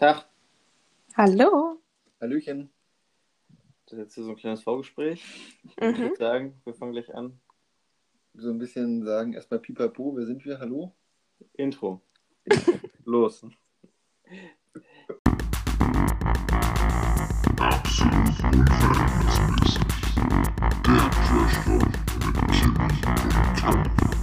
Tag, Hallo. Hallöchen. Das ist jetzt hier so ein kleines Vorgespräch. Ich Mhm. würde sagen, wir fangen gleich an. so ein bisschen sagen, erstmal Pipapo, wer sind wir? Hallo? Intro. Los. Absolut unverhältnismäßig. Der Trash Talk mit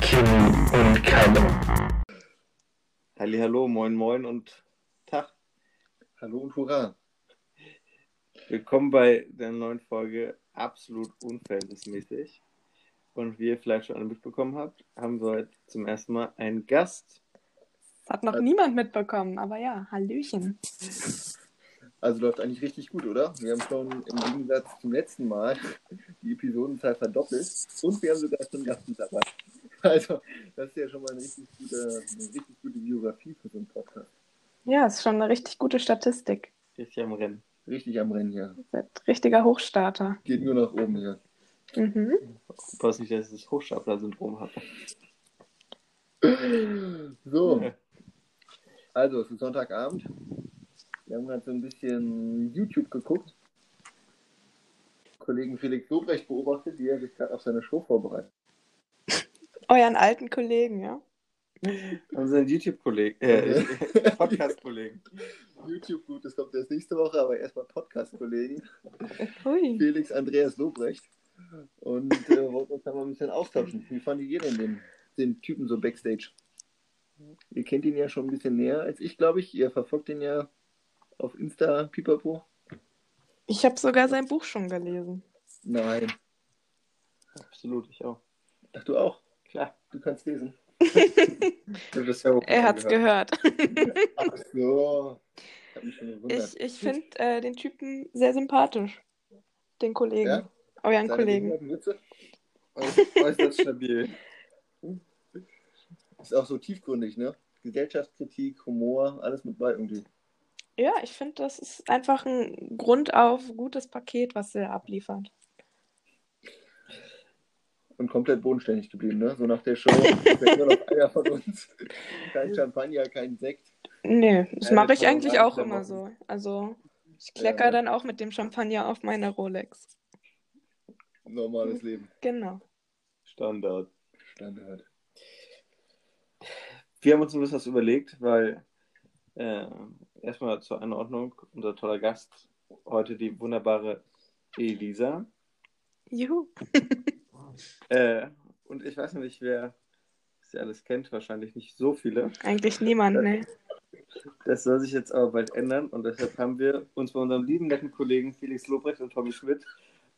Kimi und Kalle. Halli, hallo, moin, moin und Tag. Hallo und Hurra. Willkommen bei der neuen Folge Absolut unverhältnismäßig. Und wie ihr vielleicht schon alle mitbekommen habt, haben wir heute zum ersten Mal einen Gast. Das hat noch niemand mitbekommen, aber ja, Hallöchen. Also läuft eigentlich richtig gut, oder? Wir haben schon im Gegensatz zum letzten Mal die Episodenzahl verdoppelt und wir haben sogar schon Gast mit dabei. Also, das ist ja schon mal eine richtig gute, eine richtig gute Biografie für so einen Podcast. Ja, ist schon eine richtig gute Statistik. Richtig am Rennen. Richtig am Rennen hier. Seid richtiger Hochstarter. Geht nur nach oben hier. Mhm. Pass nicht, dass ich das Hochstapler-Syndrom habe. So, also es ist Sonntagabend. Wir haben gerade so ein bisschen YouTube geguckt. Kollegen Felix Lobrecht beobachtet, wie er sich gerade auf seine Show vorbereitet. Euren alten Kollegen, ja? Unseren YouTube-Kollegen, äh, Podcast-Kollegen. YouTube gut, das kommt erst nächste Woche, aber erstmal Podcast-Kollegen. Felix Andreas Lobrecht. Und äh, wollten uns da mal ein bisschen austauschen. Wie fandet ihr denn den, den Typen so Backstage? Ihr kennt ihn ja schon ein bisschen näher als ich, glaube ich. Ihr verfolgt ihn ja auf Insta, Pipapo. Ich habe sogar sein Buch schon gelesen. Nein. Absolut, ich auch. Ach, du auch? Klar. Du kannst lesen. Ich hab das ja auch Er hat's gehört. Ach so. Ich. Ich, ich finde äh, den Typen sehr sympathisch. Den Kollegen. Ja? Euren Seine Kollegen. Witze? Äußerst stabil. Ist auch so tiefgründig, ne? Gesellschaftskritik, Humor, alles mit bei irgendwie. Ja, ich finde, das ist einfach ein grundauf gutes Paket, was er abliefert. Und komplett bodenständig geblieben, ne? So nach der Show. nur noch einer von uns. Kein Champagner, kein Sekt. Nee, das Ja, mache ich eigentlich auch immer machen. so. Also, ich klecker Ja. dann auch mit dem Champagner auf meine Rolex. Normales Leben. Genau. Standard. Standard. Wir haben uns ein bisschen was überlegt, weil äh, erstmal zur Einordnung, unser toller Gast, heute die wunderbare Elisa. Juhu. Äh, und ich weiß nicht, wer sie alles kennt, wahrscheinlich nicht so viele. Eigentlich niemand, ne? Das soll sich jetzt aber bald ändern und deshalb haben wir uns bei unserem lieben netten Kollegen Felix Lobrecht und Tommy Schmidt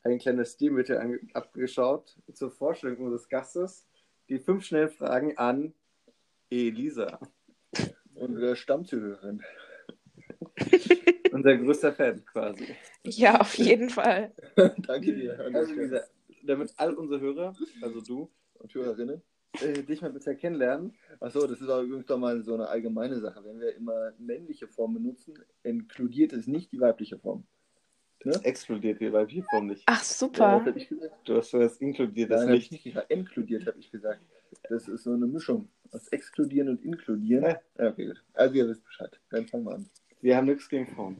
ein kleines Stilmittel abgeschaut zur Vorstellung unseres Gastes. Die fünf schnellen Fragen an Elisa, Unsere Stammzuhörerin. unser größter Fan quasi. Ja, auf jeden Fall. Danke dir. Also. Elisa, damit all unsere Hörer, also du, Und Hörerinnen. äh, dich mal besser kennenlernen. Achso, das ist aber übrigens doch mal so eine allgemeine Sache. Wenn wir immer männliche Form benutzen, inkludiert es nicht die weibliche Form. Explodiert die weibliche Form nicht. Ach, Ja, super. hab ich gesagt? Du hast das inkludiert, das Nein, hab ich nicht. nicht gesagt. Inkludiert habe ich gesagt. Das ist so eine Mischung aus exkludieren und inkludieren. Ja. Ja, okay, gut. Also ihr wisst Bescheid. Dann fangen wir an. Wir haben nichts gegen Frauen.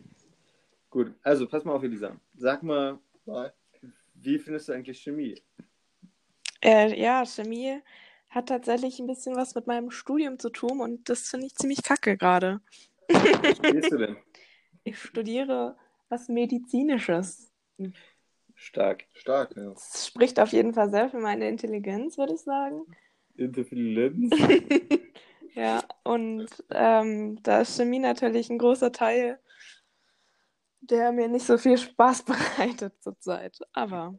Gut, also pass mal auf, Elisa. Sag mal, Mal. wie findest du eigentlich Chemie? Äh, ja, Chemie hat tatsächlich ein bisschen was mit meinem Studium zu tun und das finde ich ziemlich kacke gerade. Was studierst du denn? Ich studiere was Medizinisches. Stark. Stark, ja. Das spricht auf jeden Fall sehr für meine Intelligenz, würde ich sagen. Interferenz. Ja, und ähm, da ist Chemie natürlich ein großer Teil, der mir nicht so viel Spaß bereitet zurzeit. Aber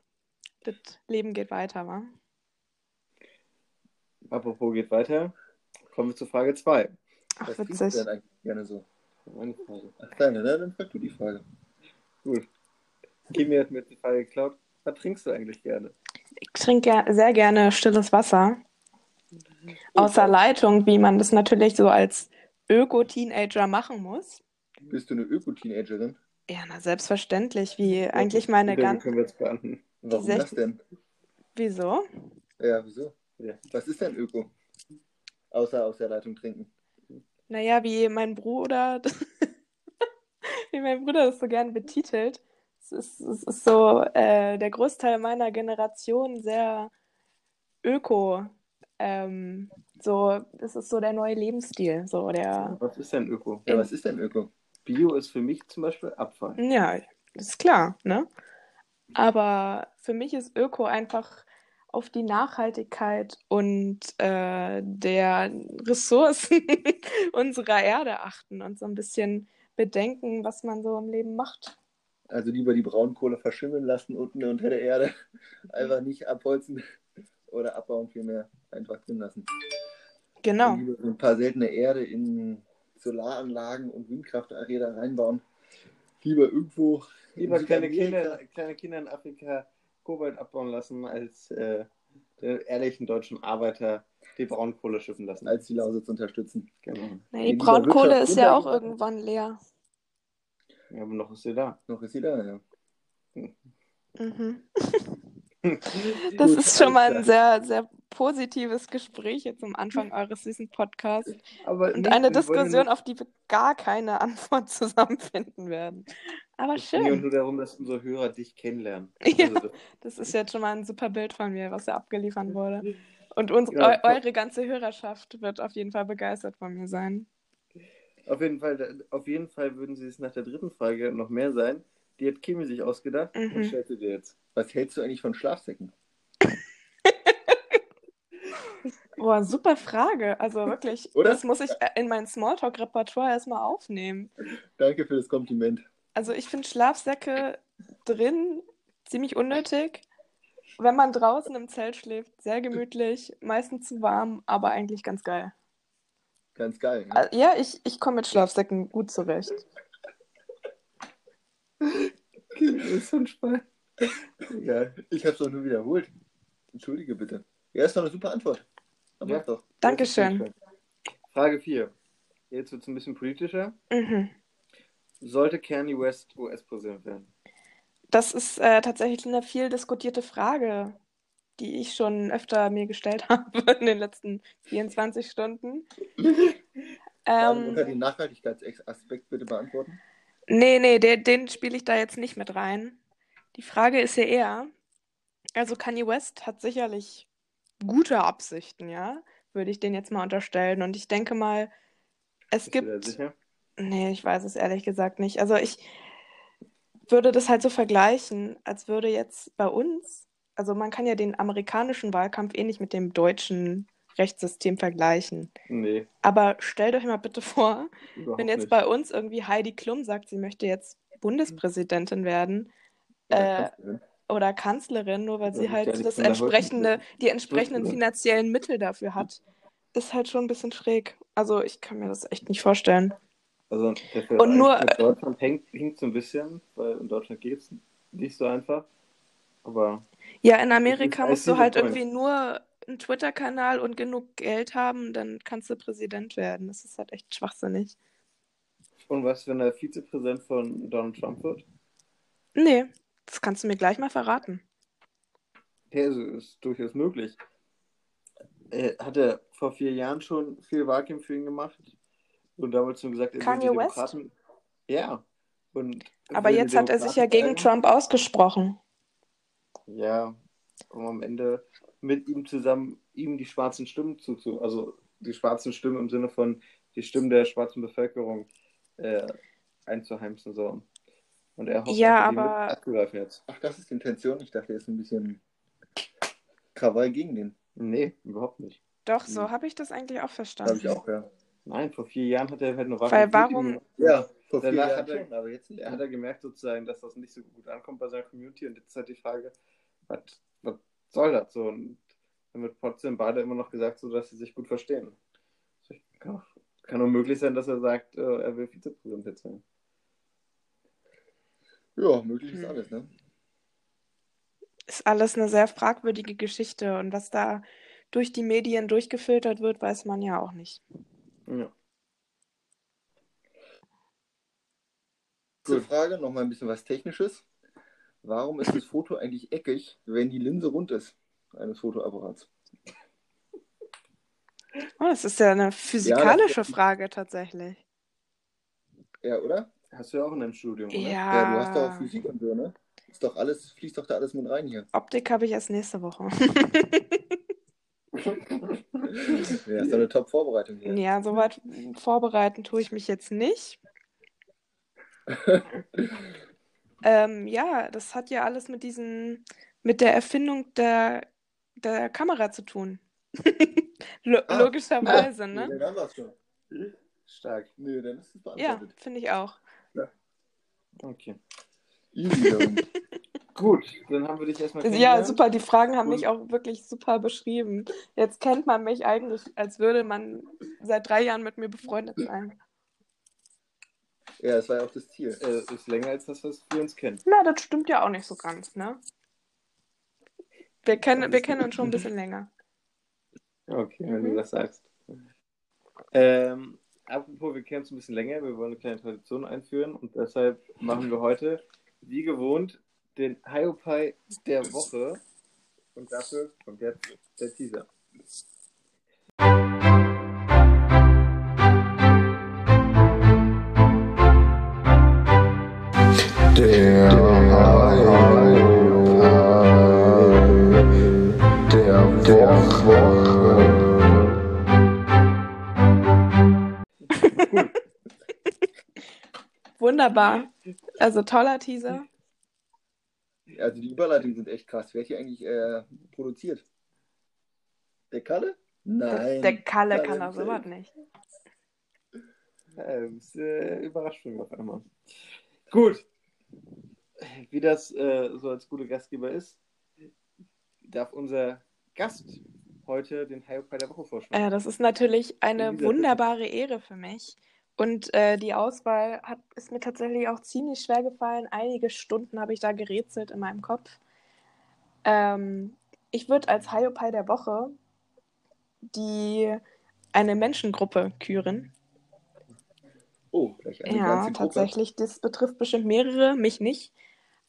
das Leben geht weiter, wa? Apropos geht weiter. Kommen wir zu Frage 2. Ach, Was trinkst du witzig. denn eigentlich gerne so? Meine Frage. Ach, deine, ne? Dann frag du die Frage. Gut. Hat mir die Frage geklaut. Was trinkst du eigentlich gerne? Ich trinke sehr gerne stilles Wasser. Außer Leitung, wie man das natürlich so als Öko-Teenager machen muss. Bist du eine Öko-Teenagerin? Ja, na selbstverständlich, wie eigentlich meine Die ganzen. können wir jetzt beantworten. Warum Die das denn? Wieso? Ja, wieso? Ja. Was ist denn Öko? Außer aus der Leitung trinken. Naja, wie mein Bruder, wie mein Bruder das so gern betitelt. Es ist, es ist so äh, der Großteil meiner Generation sehr öko. Ähm, so, das ist so der neue Lebensstil. So der, Was ist denn Öko? Ja, was ist denn Öko? Bio ist für mich zum Beispiel Abfall. ja, ist klar, ne? Aber für mich ist Öko einfach auf die Nachhaltigkeit und äh, der Ressourcen unserer Erde achten und so ein bisschen bedenken, was man so im Leben macht. Also lieber die Braunkohle verschimmeln lassen unten unter der Erde. Einfach nicht abholzen oder abbauen, vielmehr einfach drin lassen. Genau. Ein paar seltene Erde in Solaranlagen und Windkrafträder reinbauen. Lieber irgendwo. Lieber kleine. Kinder, kleine Kinder in Afrika Kobalt abbauen lassen, als äh, den ehrlichen deutschen Arbeiter die Braunkohle schiffen lassen. als die Lausitz unterstützen. Genau. Nee, die Braunkohle Wirtschaft ist ja auch irgendwann leer. Ja, aber noch ist sie da. Noch ist sie da, ja. Mhm. Das ist schon mal ein sehr, sehr positives Gespräch jetzt am Anfang eures süßen Podcasts. Aber Und nicht- eine Diskussion, auf die wir gar keine Antwort zusammenfinden werden. Aber Es ging ja schön. nur darum, dass unsere Hörer dich kennenlernen. Ja. Also, das- ist jetzt schon mal ein super Bild von mir, was da abgeliefert wurde. Und unsere, Ja, eu, eure ganze Hörerschaft wird auf jeden Fall begeistert von mir sein. auf, jeden Fall, auf jeden Fall würden sie es nach der dritten Frage noch mehr sein. Die hat Kimi sich ausgedacht Mhm. und stellt sie dir jetzt. Was hältst du eigentlich von Schlafsäcken? Boah, super Frage. Also wirklich, Oder? das muss ich äh, in mein Smalltalk-Repertoire erstmal aufnehmen. Danke für das Kompliment. Also ich finde Schlafsäcke drin ziemlich unnötig. Wenn man draußen im Zelt schläft, sehr gemütlich, meistens zu warm, aber eigentlich ganz geil. Ganz geil. Ne? Also, ja, ich, ich komme mit Schlafsäcken gut zurecht. Das ist so ein Spaß. Ja, ich hab's doch nur wiederholt. Entschuldige bitte. Ja, ist doch eine super Antwort. Aber Ja. mach doch. Dankeschön. Frage 4. Jetzt wird es ein bisschen politischer. Mhm. Sollte Kanye West US-Präsident werden? Das ist äh, tatsächlich eine viel diskutierte Frage, die ich schon öfter mir gestellt habe in den letzten 24 Stunden. Ähm, unter den Nachhaltigkeitsaspekt bitte beantworten. Nee, nee, den, den spiele ich da jetzt nicht mit rein. Die Frage ist ja eher, also Kanye West hat sicherlich gute Absichten, ja, würde ich den jetzt mal unterstellen. Und ich denke mal, es Bist du da gibt. sicher? Nee, ich weiß es ehrlich gesagt nicht. Also ich würde das halt so vergleichen, als würde jetzt bei uns, also man kann ja den amerikanischen Wahlkampf eh nicht mit dem deutschen Rechtssystem vergleichen. Nee, Aber stellt euch mal bitte vor, überhaupt wenn jetzt nicht. bei uns irgendwie Heidi Klum sagt, sie möchte jetzt Bundespräsidentin werden Oder äh, Kanzlerin. oder Kanzlerin, nur weil Ja, sie halt das entsprechende, die entsprechenden Bundeswehr. finanziellen Mittel dafür hat, ist halt schon ein bisschen schräg. Also ich kann mir das echt nicht vorstellen. Also der Und nur- mit Deutschland hängt, hinkt so ein bisschen, weil in Deutschland geht es nicht so einfach. Aber Ja, in Amerika musst du halt irgendwie nur einen Twitter-Kanal und genug Geld haben, dann kannst du Präsident werden. Das ist halt echt schwachsinnig. und was, wenn er Vizepräsident von Donald Trump wird? Nee, das kannst du mir gleich mal verraten. Ja, also ist durchaus möglich. Äh, hat er vor vier Jahren schon viel Wahlkampf für ihn gemacht und damals schon gesagt, er will Kanye die West? Demokraten. Ja. Und Aber will jetzt hat er sich ja gegen. Trump ausgesprochen. Ja, um am Ende mit ihm zusammen ihm die schwarzen Stimmen zuzu, also die schwarzen Stimmen im Sinne von die Stimmen der schwarzen Bevölkerung äh, einzuheimsen so. Und er hofft, Ja, mit aber- abzugreifen jetzt. Ach, das ist die Intention. Ich dachte, er ist ein bisschen Krawall gegen den. Nee, überhaupt nicht. Doch, so Hm. habe ich das eigentlich auch verstanden. ich auch, ja. Nein, vor vier Jahren hat er halt nur Weil Wahlkampf warum- gemacht. vor vier Danach Jahren hat er- schon, aber jetzt nicht. Er hat er gemerkt sozusagen, dass das nicht so gut ankommt bei seiner Community und jetzt ist halt die Frage, was soll das so? Und dann wird trotzdem beide immer noch gesagt, so dass sie sich gut verstehen. Kann, auch, kann auch möglich sein, dass er sagt, äh, er will Vizepräsident jetzt werden. Ja, möglich ist Hm. alles, ne? Ist alles eine sehr fragwürdige Geschichte und was da durch die Medien durchgefiltert wird, weiß man ja auch nicht. Ja. Zur Frage noch mal ein bisschen was Technisches. Warum ist das Foto eigentlich eckig, wenn die Linse rund ist eines Fotoapparats? Oh, das ist ja eine physikalische Frage tatsächlich. Ja, oder? Hast du ja auch in deinem Studium, oder? Ja. Ja, du hast doch auch Physik und so, ne? Ist doch alles, fließt doch da alles mit rein hier. Optik habe ich erst nächste Woche. Ja, ist doch eine Top-Vorbereitung hier. Ja, soweit vorbereiten tue ich mich jetzt nicht. Ähm, ja, das hat ja alles mit diesen, mit der Erfindung der, der Kamera zu tun. Lo Ah. logischerweise, Nee, ne? dann haben wir es schon. Stark. Nö, dann ist es Ja, beantwortet. finde ich auch. Okay. Easy dann. Gut, dann haben wir dich erstmal Ja, super. Die Fragen haben Und- mich auch wirklich super beschrieben. Jetzt kennt man mich eigentlich, als würde man seit drei Jahren mit mir befreundet sein. Ja, das war ja auch das Ziel. Äh, ist länger als das, was wir uns kennen. Na, das stimmt ja auch nicht so ganz, ne? Wir kennen, wir kennen uns schon ein bisschen länger. Okay, wenn Mhm. du das sagst. Ähm, apropos, wir kennen uns ein bisschen länger. Wir wollen eine kleine Tradition einführen und deshalb machen wir heute, wie gewohnt, den Hiopai der Woche. Und dafür kommt jetzt der Teaser. Der Woche. Wunderbar. Also toller Teaser. Also die Überleitungen sind echt krass. Wer hat hier eigentlich äh, produziert? Der Kalle? Nein. Der Kalle Kalle kann das selbst. sowas nicht. Ja, du bist äh, überrascht mich auf einmal. Gut. Wie das äh, so als guter Gastgeber ist, darf unser Gast heute den Hiopai der Woche vorstellen. Äh, das ist natürlich eine wunderbare Ehre für mich. Und äh, die Auswahl hat, ist mir tatsächlich auch ziemlich schwer gefallen. Einige Stunden habe ich da gerätselt in meinem Kopf. Ähm, ich würde als Hiopai der Woche die eine Menschengruppe küren. Oh, gleich eine Ja, ganze Gruppe. tatsächlich. Das betrifft bestimmt mehrere, mich nicht.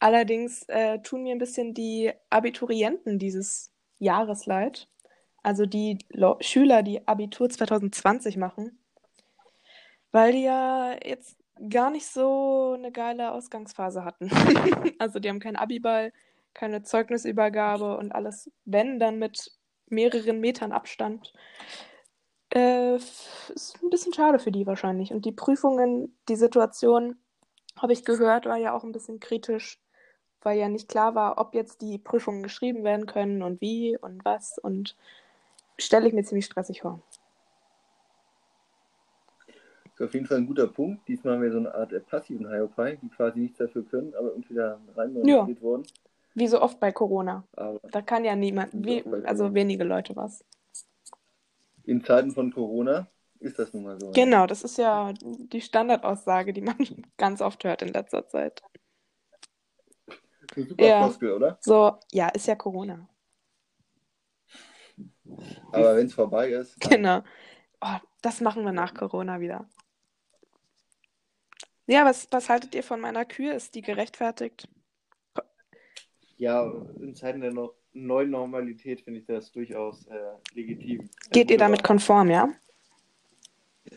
Allerdings äh, tun mir ein bisschen die Abiturienten dieses Jahres leid. Also die Lo Schüler, die Abitur 2020 machen. Weil die ja jetzt gar nicht so eine geile Ausgangsphase hatten. Also die haben keinen Abiball, keine Zeugnisübergabe und alles, wenn, dann mit mehreren Metern Abstand. Äh, ist ein bisschen schade für die wahrscheinlich. Und die Prüfungen, die Situation, habe ich gehört, war ja auch ein bisschen kritisch, weil ja nicht klar war, ob jetzt die Prüfungen geschrieben werden können und wie und was. Und stelle ich mir ziemlich stressig vor. ist auf jeden Fall ein guter Punkt. Diesmal haben wir so eine Art äh, passiven Hiopai, die quasi nichts dafür können, aber irgendwie da reinmanövriert worden. Wie so oft bei Corona. Aber Da kann ja niemand, Wie also wenige Leute was. In Zeiten von Corona ist das nun mal so. Genau, das ist ja die Standardaussage, die man ganz oft hört in letzter Zeit. Eine super Ja. Floskel, oder? So, ja, ist ja Corona. Aber wenn es vorbei ist, Genau. Oh, das machen wir nach Corona wieder. Ja, was, was haltet ihr von meiner Kühe? Ist die gerechtfertigt? Ja, in Zeiten der no neuen Normalität finde ich das durchaus äh, legitim. Geht ihr damit konform, ja?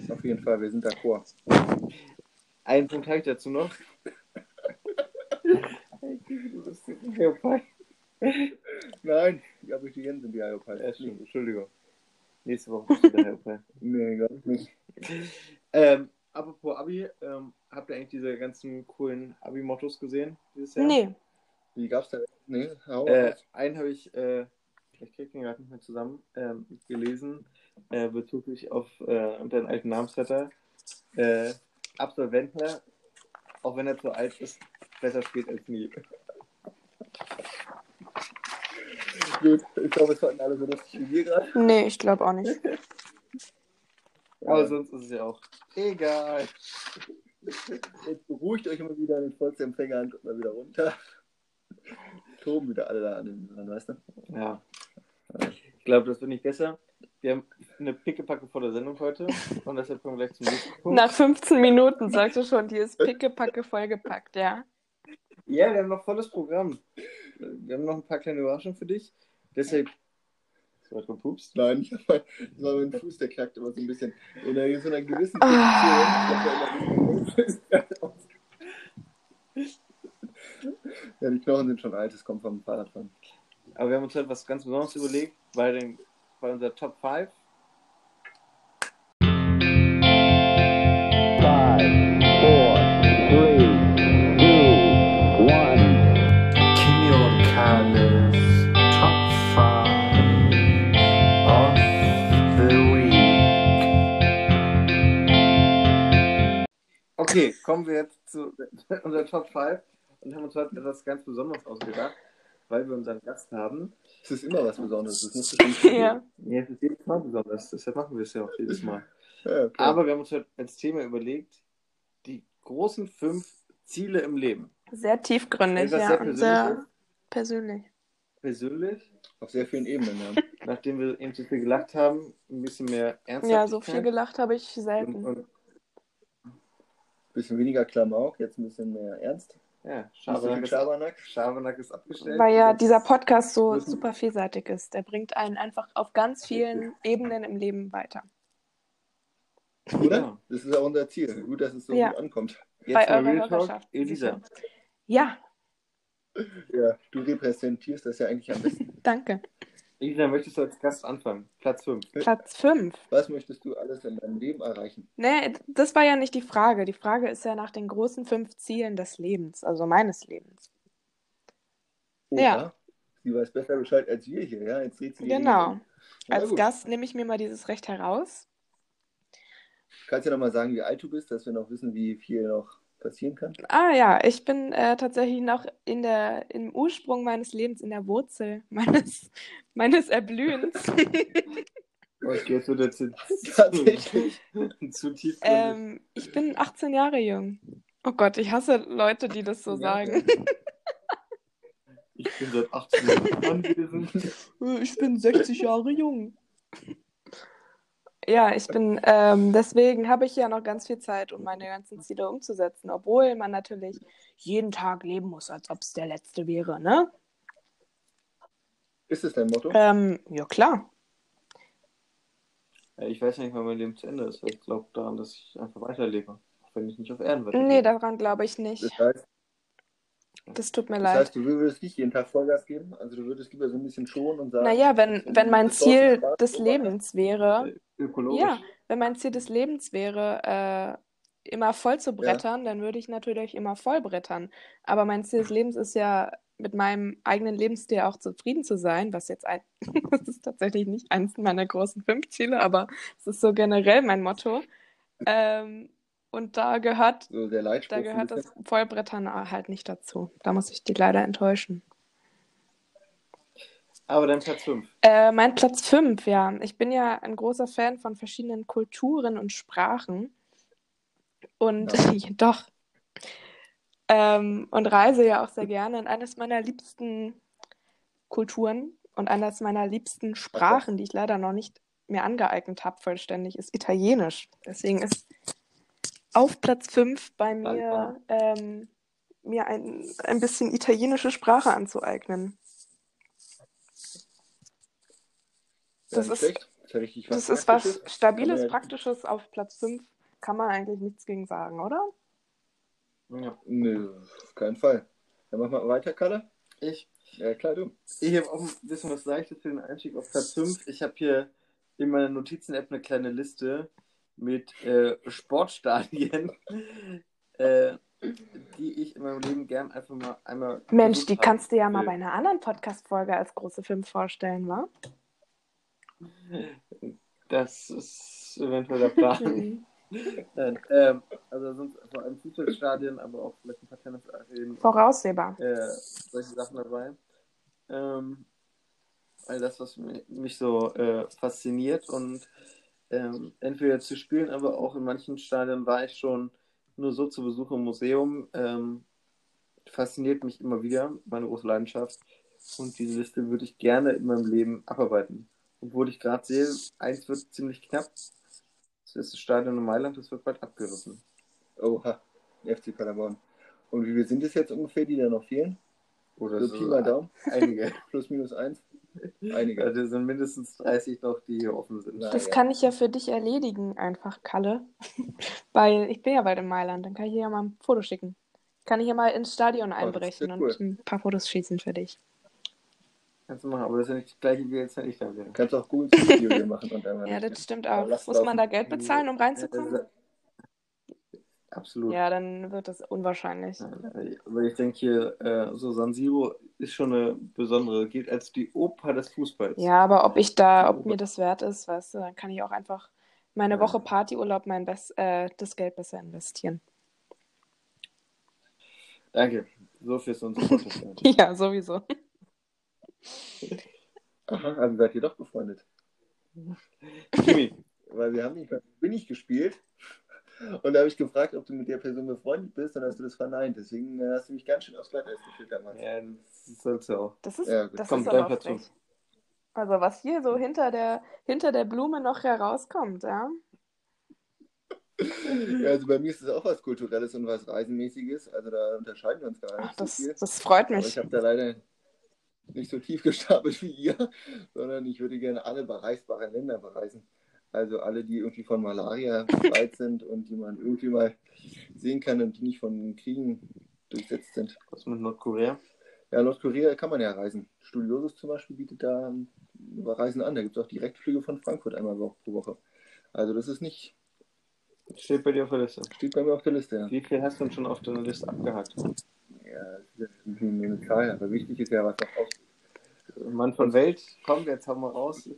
auf jeden Fall, wir sind d'accord. Einen Punkt habe ich dazu noch. Nein, die Abiturienten sind die Hiopai. Ja, Entschuldigung. Nächste Woche bist du der. Nee, gar nicht. Ähm, apropos Abi, ähm, habt ihr eigentlich diese ganzen coolen Abi-Mottos gesehen dieses Jahr? Nee. Wie gab's da? Nee, hau Äh, einen habe ich, äh, ich kriege den gerade nicht mehr zusammen, ähm, gelesen, äh, bezüglich auf äh, deinen alten Namensvetter. Äh, Absolventler, auch wenn er zu alt ist, besser spät als nie. Gut, ich glaube, es fanden alle so lustig wie wir gerade. Nee, ich glaube auch nicht. Aber sonst ist es ja auch egal. Jetzt beruhigt euch immer wieder an den Volksempfänger und kommt mal wieder runter. Toben wieder alle da an den weißt du? Ja. Ich glaube, das wird nicht besser. Wir haben eine pickepacke volle Sendung heute und deshalb kommen wir gleich zum nächsten Punkt. Nach 15 Minuten sagst du schon, die ist pickepacke vollgepackt, ja? Ja, wir haben noch volles Programm. Wir haben noch ein paar kleine Überraschungen für dich. Deshalb Du hast gepupst? Nein, ich hab mein, das war mein Fuß, der knackt immer so ein bisschen. In einer, so einer gewissen Ah. Position. Ich hab da immer- ja, die Knochen sind schon alt, das kommt vom Fahrradfahren. Aber wir haben uns heute was ganz Besonderes überlegt, bei, den, bei unserer Top 5. Five, four, three, two, one. Kimi und Carlos Top 5 of the Week. Okay, kommen wir jetzt zu unserer Top 5 und haben uns heute etwas ganz Besonderes ausgedacht, weil wir unseren Gast haben. Es ist immer was Besonderes, das musst du schon Ja. Ja, es ist jedes Mal besonders, deshalb machen wir es ja auch jedes Mal. Ja, okay. Aber wir haben uns heute als Thema überlegt, die großen fünf Ziele im Leben. Sehr tiefgründig, ja. sehr und sehr persönlich. Persönlich, Auf sehr vielen Ebenen, ja. nachdem wir eben so viel gelacht haben, ein bisschen mehr Ernsthaftigkeit. Ja, so viel gelacht habe ich und, selten. und Bisschen weniger Klamauk, jetzt ein bisschen mehr ernst. Ja, Schabernack ist, Schabernack. Schabernack ist abgestellt. Weil ja dieser Podcast so müssen- super vielseitig ist. Der bringt einen einfach auf ganz vielen Ebenen im Leben weiter. Oder? Ja. Das ist auch unser Ziel. Gut, dass es so Ja. gut ankommt. Jetzt Bei eurer Real Talk. Elisa. Ja, Ja, du repräsentierst das ja eigentlich am besten. danke. Elisa, möchtest du als Gast anfangen? Platz 5. Platz 5. Was möchtest du alles in deinem Leben erreichen? Nee, das war ja nicht die Frage. Die Frage ist ja nach den großen fünf Zielen des Lebens, also meines Lebens. Ja. Sie weiß besser Bescheid als wir hier, ja? Jetzt dreht sie Genau. Als gut. Gast nehme ich mir mal dieses Recht heraus. Kannst du ja nochmal sagen, wie alt du bist, dass wir noch wissen, wie viel noch passieren kann? Ah ja, ich bin äh, tatsächlich noch in der, im Ursprung meines Lebens, in der Wurzel meines, meines Erblühens. Okay, jetzt wird jetzt Tatsächlich. zu tief. ähm, ich bin 18 Jahre jung. Oh Gott, ich hasse Leute, die das so Ja, sagen. ich bin seit 18 Jahren anwesend. Ich bin 60 Jahre jung. Ja, ich bin, ähm, deswegen habe ich ja noch ganz viel Zeit, um meine ganzen Ziele umzusetzen, obwohl man natürlich jeden Tag leben muss, als ob es der letzte wäre, ne? Ist es dein Motto? Ähm, ja, klar. Ich weiß nicht, wann mein Leben zu Ende ist, weil ich glaube daran, dass ich einfach weiterlebe. Auch wenn ich nicht auf Erden weiterlebe. Nee, daran glaube ich nicht. Das heißt, Das tut mir das leid. heißt, du würdest nicht jeden Tag Vollgas geben? Also du würdest lieber so ein bisschen schonen und sagen... Naja, wenn, wenn mein Ziel sparen, des Lebens wäre, Ökologisch. ja, wenn mein Ziel des Lebens wäre, äh, immer voll zu brettern, dann würde ich natürlich immer voll brettern. Aber mein Ziel des Lebens ist ja, mit meinem eigenen Lebensstil auch zufrieden zu sein, was jetzt ein, das ist tatsächlich nicht eins meiner großen fünf Ziele, aber es ist so generell mein Motto. Ähm, und da gehört, So da gehört das. Vollbrettern halt nicht dazu. Da muss ich dich leider enttäuschen. Aber dann Platz 5. Äh, mein Platz 5, ja. Ich bin ja ein großer Fan von verschiedenen Kulturen und Sprachen. Und doch. Ähm, und reise ja auch sehr gerne. Und eines meiner liebsten Kulturen und eines meiner liebsten Sprachen, die ich leider noch nicht mir angeeignet habe, vollständig, ist Italienisch. Deswegen ist auf Platz 5 bei mir, ähm, mir ein, ein bisschen italienische Sprache anzueignen. Ja, das nicht ist- schlecht. Das ist ja richtig Das was ist was. Stabiles, Ja, Praktisches auf Platz 5. Kann man eigentlich nichts gegen sagen, oder? Ja. Nö, auf keinen Fall. Dann machen wir weiter, Kalle. Ich, Ja, klar, du. ich habe auch ein bisschen was Leichtes für den Einstieg auf Platz 5. Ich habe hier in meiner Notizen-App eine kleine Liste mit äh, Sportstadien, äh, die ich in meinem Leben gern einfach mal einmal. Mensch, die kannst du ja mal will. bei einer anderen Podcast-Folge als große 5 vorstellen, wa? Das ist eventuell der Plan. Nein, ähm, also sind vor allem Fußballstadien, aber auch vielleicht ein paar Tennisarenen, Voraussehbar. äh, solche Sachen dabei. Ähm, all das, was mi- mich so äh, fasziniert und ähm, entweder zu spielen, aber auch in manchen Stadien war ich schon nur so zu Besuch im Museum. Ähm, fasziniert mich immer wieder, meine große Leidenschaft. Und diese Liste würde ich gerne in meinem Leben abarbeiten. Obwohl ich gerade sehe, eins wird ziemlich knapp. Das ist das Stadion in Mailand, das wird bald abgerissen. Oha, FC Paderborn. Und wie viel sind es jetzt ungefähr, die da noch fehlen? Oder So so Pi mal Daumen, einige. plus minus eins. Einige. Also sind mindestens 30 noch, die hier offen sind. Das ja. kann ich ja für dich erledigen, einfach, Kalle. Weil ich bin ja bald in Mailand, dann kann ich dir ja mal ein Foto schicken. Kann ich ja mal ins Stadion Oh, einbrechen und cool. ein paar Fotos schießen für dich. Kannst du machen, aber das ist ja nicht das gleiche wie jetzt, wenn ich da bin. Du kannst auch Google hier machen und dann Ja, das stimmt auch. Muss man da Geld bezahlen, um reinzukommen? Ja, Absolut. Ja, dann wird das unwahrscheinlich. Aber ich denke hier, äh, so San Siro ist schon eine besondere, gilt als die Oper des Fußballs. Ja, aber ob ich da, ob mir das wert ist, weißt du, dann kann ich auch einfach meine Woche Partyurlaub mein Best, äh, das Geld besser investieren. Danke. So fürs unsere Podcast. Ja, sowieso. Aha, also seid ihr doch befreundet. Kimi, Weil wir haben nicht bin ich gespielt. Und da habe ich gefragt, ob du mit der Person befreundet bist, und hast du das verneint. Deswegen äh, hast du mich ganz schön aufs Glatteis geführt damals. ja, das sollst du auch. Das ist, Ja, gut. das Komm, ist aber frech. Also was hier so hinter der, hinter der Blume noch herauskommt, ja. Ja, also bei mir ist es auch was Kulturelles und was Reisenmäßiges. Also da unterscheiden wir uns gar nicht Ach, das, so viel. das freut Aber mich. ich habe da leider nicht so tief gestapelt wie ihr, sondern ich würde gerne alle bereisbaren Länder bereisen. Also alle, die irgendwie von Malaria befreit sind und die man irgendwie mal sehen kann und die nicht von Kriegen durchsetzt sind. Was mit Nordkorea? Ja, Nordkorea kann man ja reisen. Studiosus zum Beispiel bietet da Reisen an. Da gibt es auch Direktflüge von Frankfurt einmal pro Woche. Also das ist nicht, Steht bei dir auf der Liste. steht bei mir auf der Liste. Ja, Wie viel hast du denn schon auf deiner Liste abgehakt? ja das ist eine Zahl, aber wichtig ist ja, was noch aus. Mann von Welt, komm, jetzt haben wir raus.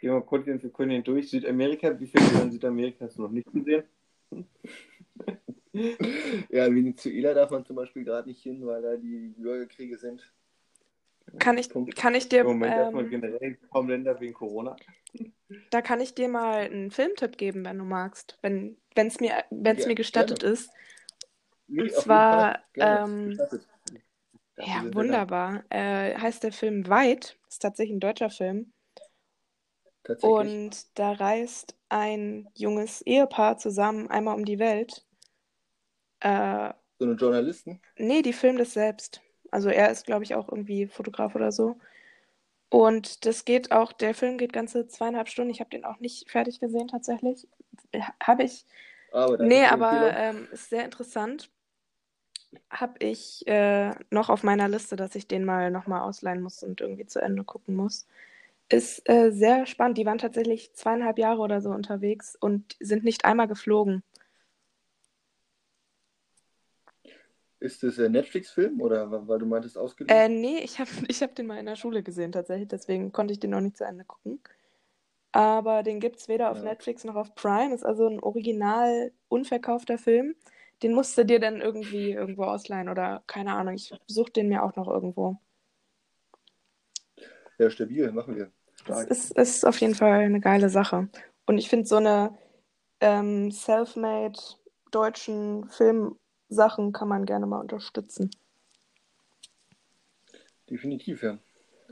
Gehen wir Kontinent für Kontinent durch. Südamerika, wie viele Länder in Südamerika hast du noch nicht gesehen? Ja, Venezuela darf man zum Beispiel gerade nicht hin, weil da die Bürgerkriege sind. Kann ich, Punkt. kann ich dir, Im Moment darf man ähm, generell kaum Länder wegen Corona. da kann ich dir mal einen Filmtipp geben, wenn du magst, wenn es mir, wenn's Ja, mir gestattet gerne. ist. Nee, jeden zwar, ähm, Ja, wunderbar. Äh, heißt der Film Weit, ist tatsächlich ein deutscher Film. Tatsächlich. Und da reist ein junges Ehepaar zusammen einmal um die Welt. Äh, so eine Journalisten. nee, die filmen das selbst. Also er ist, glaube ich, auch irgendwie Fotograf oder so. Und das geht auch, der Film geht ganze zweieinhalb Stunden. Ich habe den auch nicht fertig gesehen tatsächlich. Habe ich. Aber danke Nee, aber ähm, ist sehr interessant. Habe ich äh, noch auf meiner Liste, dass ich den mal nochmal ausleihen muss und irgendwie zu Ende gucken muss. Ist äh, sehr spannend. Die waren tatsächlich zweieinhalb Jahre oder so unterwegs und sind nicht einmal geflogen. Ist das ein Netflix-Film oder weil du meintest ausgeliehen? Äh, nee, ich habe ich hab den mal in der Schule gesehen tatsächlich, deswegen konnte ich den noch nicht zu Ende gucken. Aber den gibt es weder auf Ja. Netflix noch auf Prime. Ist also ein original unverkaufter Film. Den musst du dir dann irgendwie irgendwo ausleihen oder keine Ahnung. Ich suche den mir auch noch irgendwo. Ja, stabil, machen wir. Es Stark. ist, ist auf jeden Fall eine geile Sache. Und ich finde so eine ähm, self-made deutschen Filmsachen kann man gerne mal unterstützen. Definitiv, ja.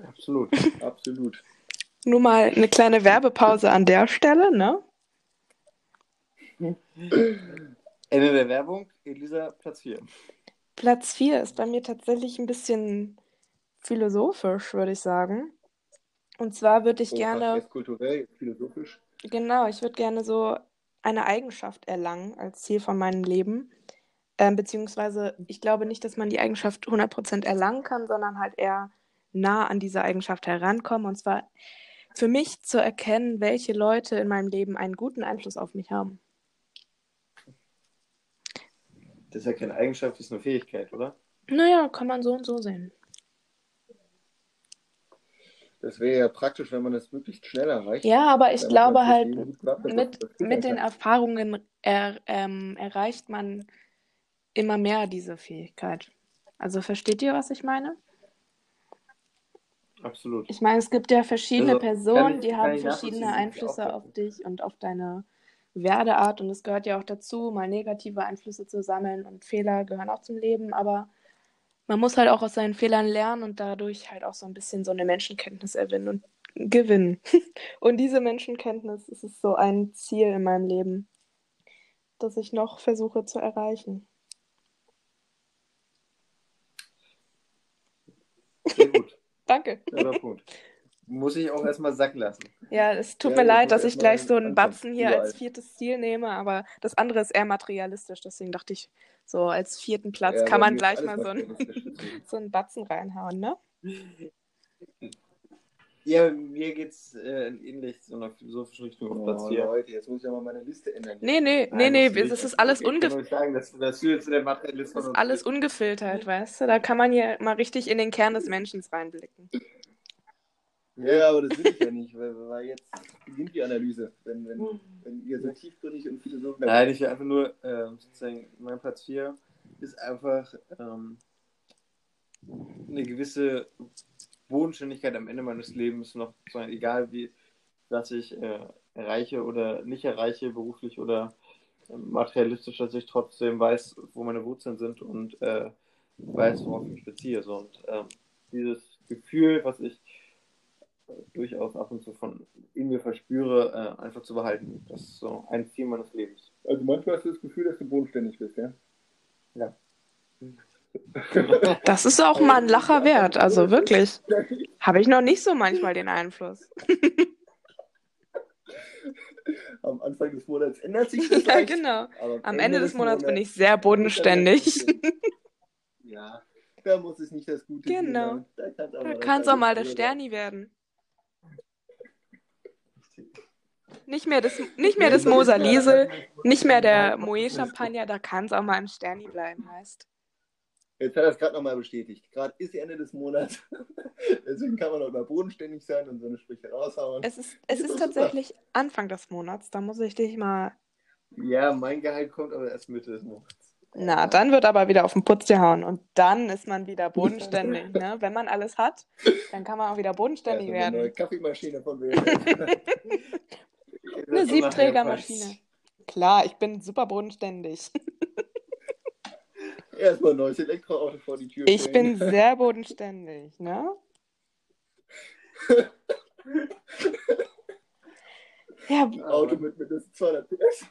Absolut. Absolut. Nur mal eine kleine Werbepause an der Stelle, ne? Ende der Werbung. Elisa, Platz 4. Platz 4 ist bei mir tatsächlich ein bisschen philosophisch, würde ich sagen. Und zwar würde ich Oha, gerne, Erst kulturell, philosophisch. genau, ich würde gerne so eine Eigenschaft erlangen als Ziel von meinem Leben. Ähm, beziehungsweise, ich glaube nicht, dass man die Eigenschaft 100% erlangen kann, sondern halt eher nah an diese Eigenschaft herankommen. Und zwar für mich zu erkennen, welche Leute in meinem Leben einen guten Einfluss auf mich haben. Das ist ja keine Eigenschaft, das ist eine Fähigkeit, oder? Naja, kann man so und so sehen. Das wäre ja praktisch, wenn man das möglichst schnell erreicht. Ja, aber ich glaube halt, gewappnet mit, mit den. Erfahrungen er, ähm, erreicht man immer mehr diese Fähigkeit. Also versteht ihr, was ich meine? Absolut. Ich meine, es gibt ja verschiedene Also, Personen, ich- die haben verschiedene Einflüsse auf dich und auf deine Werdeart und es gehört ja auch dazu, mal negative Einflüsse zu sammeln und Fehler gehören auch zum Leben, aber man muss halt auch aus seinen Fehlern lernen und dadurch halt auch so ein bisschen so eine Menschenkenntnis erwinnen und gewinnen. Und diese Menschenkenntnis ist es so ein Ziel in meinem Leben, das ich noch versuche zu erreichen. Sehr gut. Danke. Oder Punkt. Muss ich auch erstmal sacken lassen. Ja, es tut Ja, mir leid, dass ich gleich so einen. Batzen hier Überall. als viertes Ziel nehme, aber das andere ist eher materialistisch. Deswegen dachte ich, so als vierten Platz Ja, kann man gleich mal so einen, so einen Batzen reinhauen, ne? Ja, mir geht's äh, in ähnlich so einer philosophischen Richtung auf Platz Oh, 4. Leute, jetzt muss ich ja mal meine Liste ändern. Nee, nee, nee, nee, das ist alles, ungef Ich sagen, dass, dass du jetzt der Materialist das ist alles ungefiltert, weißt du? Da kann man hier mal richtig in den Kern des Menschen reinblicken. Ja, aber das will ich ja nicht, weil, weil jetzt beginnt die Analyse. Wenn, wenn, wenn ihr so tiefgründig und philosophisch Nein, ich will einfach nur ähm, sozusagen, mein Platz 4 ist einfach ähm, eine gewisse Bodenständigkeit am Ende meines Lebens noch, sozusagen, egal wie, was ich äh, erreiche oder nicht erreiche, beruflich oder ähm, materialistisch, dass ich trotzdem weiß, wo meine Wurzeln sind und äh, weiß, worauf ich mich beziehe. So. Und ähm, dieses Gefühl, was ich durchaus ab und zu von in mir verspüre, äh, einfach zu behalten. Das ist so ein Ziel meines Lebens. Also manchmal hast du das Gefühl, dass du bodenständig bist, ja? Ja. Das ist auch mal ein Lacher wert, also wirklich. Habe ich noch nicht so manchmal den Einfluss. Am Anfang des Monats ändert sich das Ja, leicht, genau. Am Ende des Monats bin ich sehr bodenständig. Ja, da muss es nicht das Gute Genau. sein. Da kann es auch, Da mal der Sterni werden. Nicht mehr das, nicht mehr das Moser Liesel, nicht mehr der Moe Champagner, da kann es auch mal im Sterni bleiben, heißt. Jetzt hat er es gerade nochmal bestätigt. Gerade ist Ende des Monats. Deswegen kann man auch mal bodenständig sein und so eine Sprüche raushauen. Es ist, es ist tatsächlich Anfang des Monats, da muss ich dich mal. Ja, mein Gehalt kommt aber erst Mitte des Monats. Na, dann wird aber wieder auf den Putz gehauen und dann ist man wieder bodenständig. Ne? Wenn man alles hat, dann kann man auch wieder bodenständig Erst mal eine neue werden. Kaffeemaschine von WLF. Eine Siebträgermaschine. Klar, ich bin super bodenständig. Erstmal ein neues Elektroauto vor die Tür Ich bin sehr bodenständig, ne? Ja, Ein Auto mit mindestens 200 PS.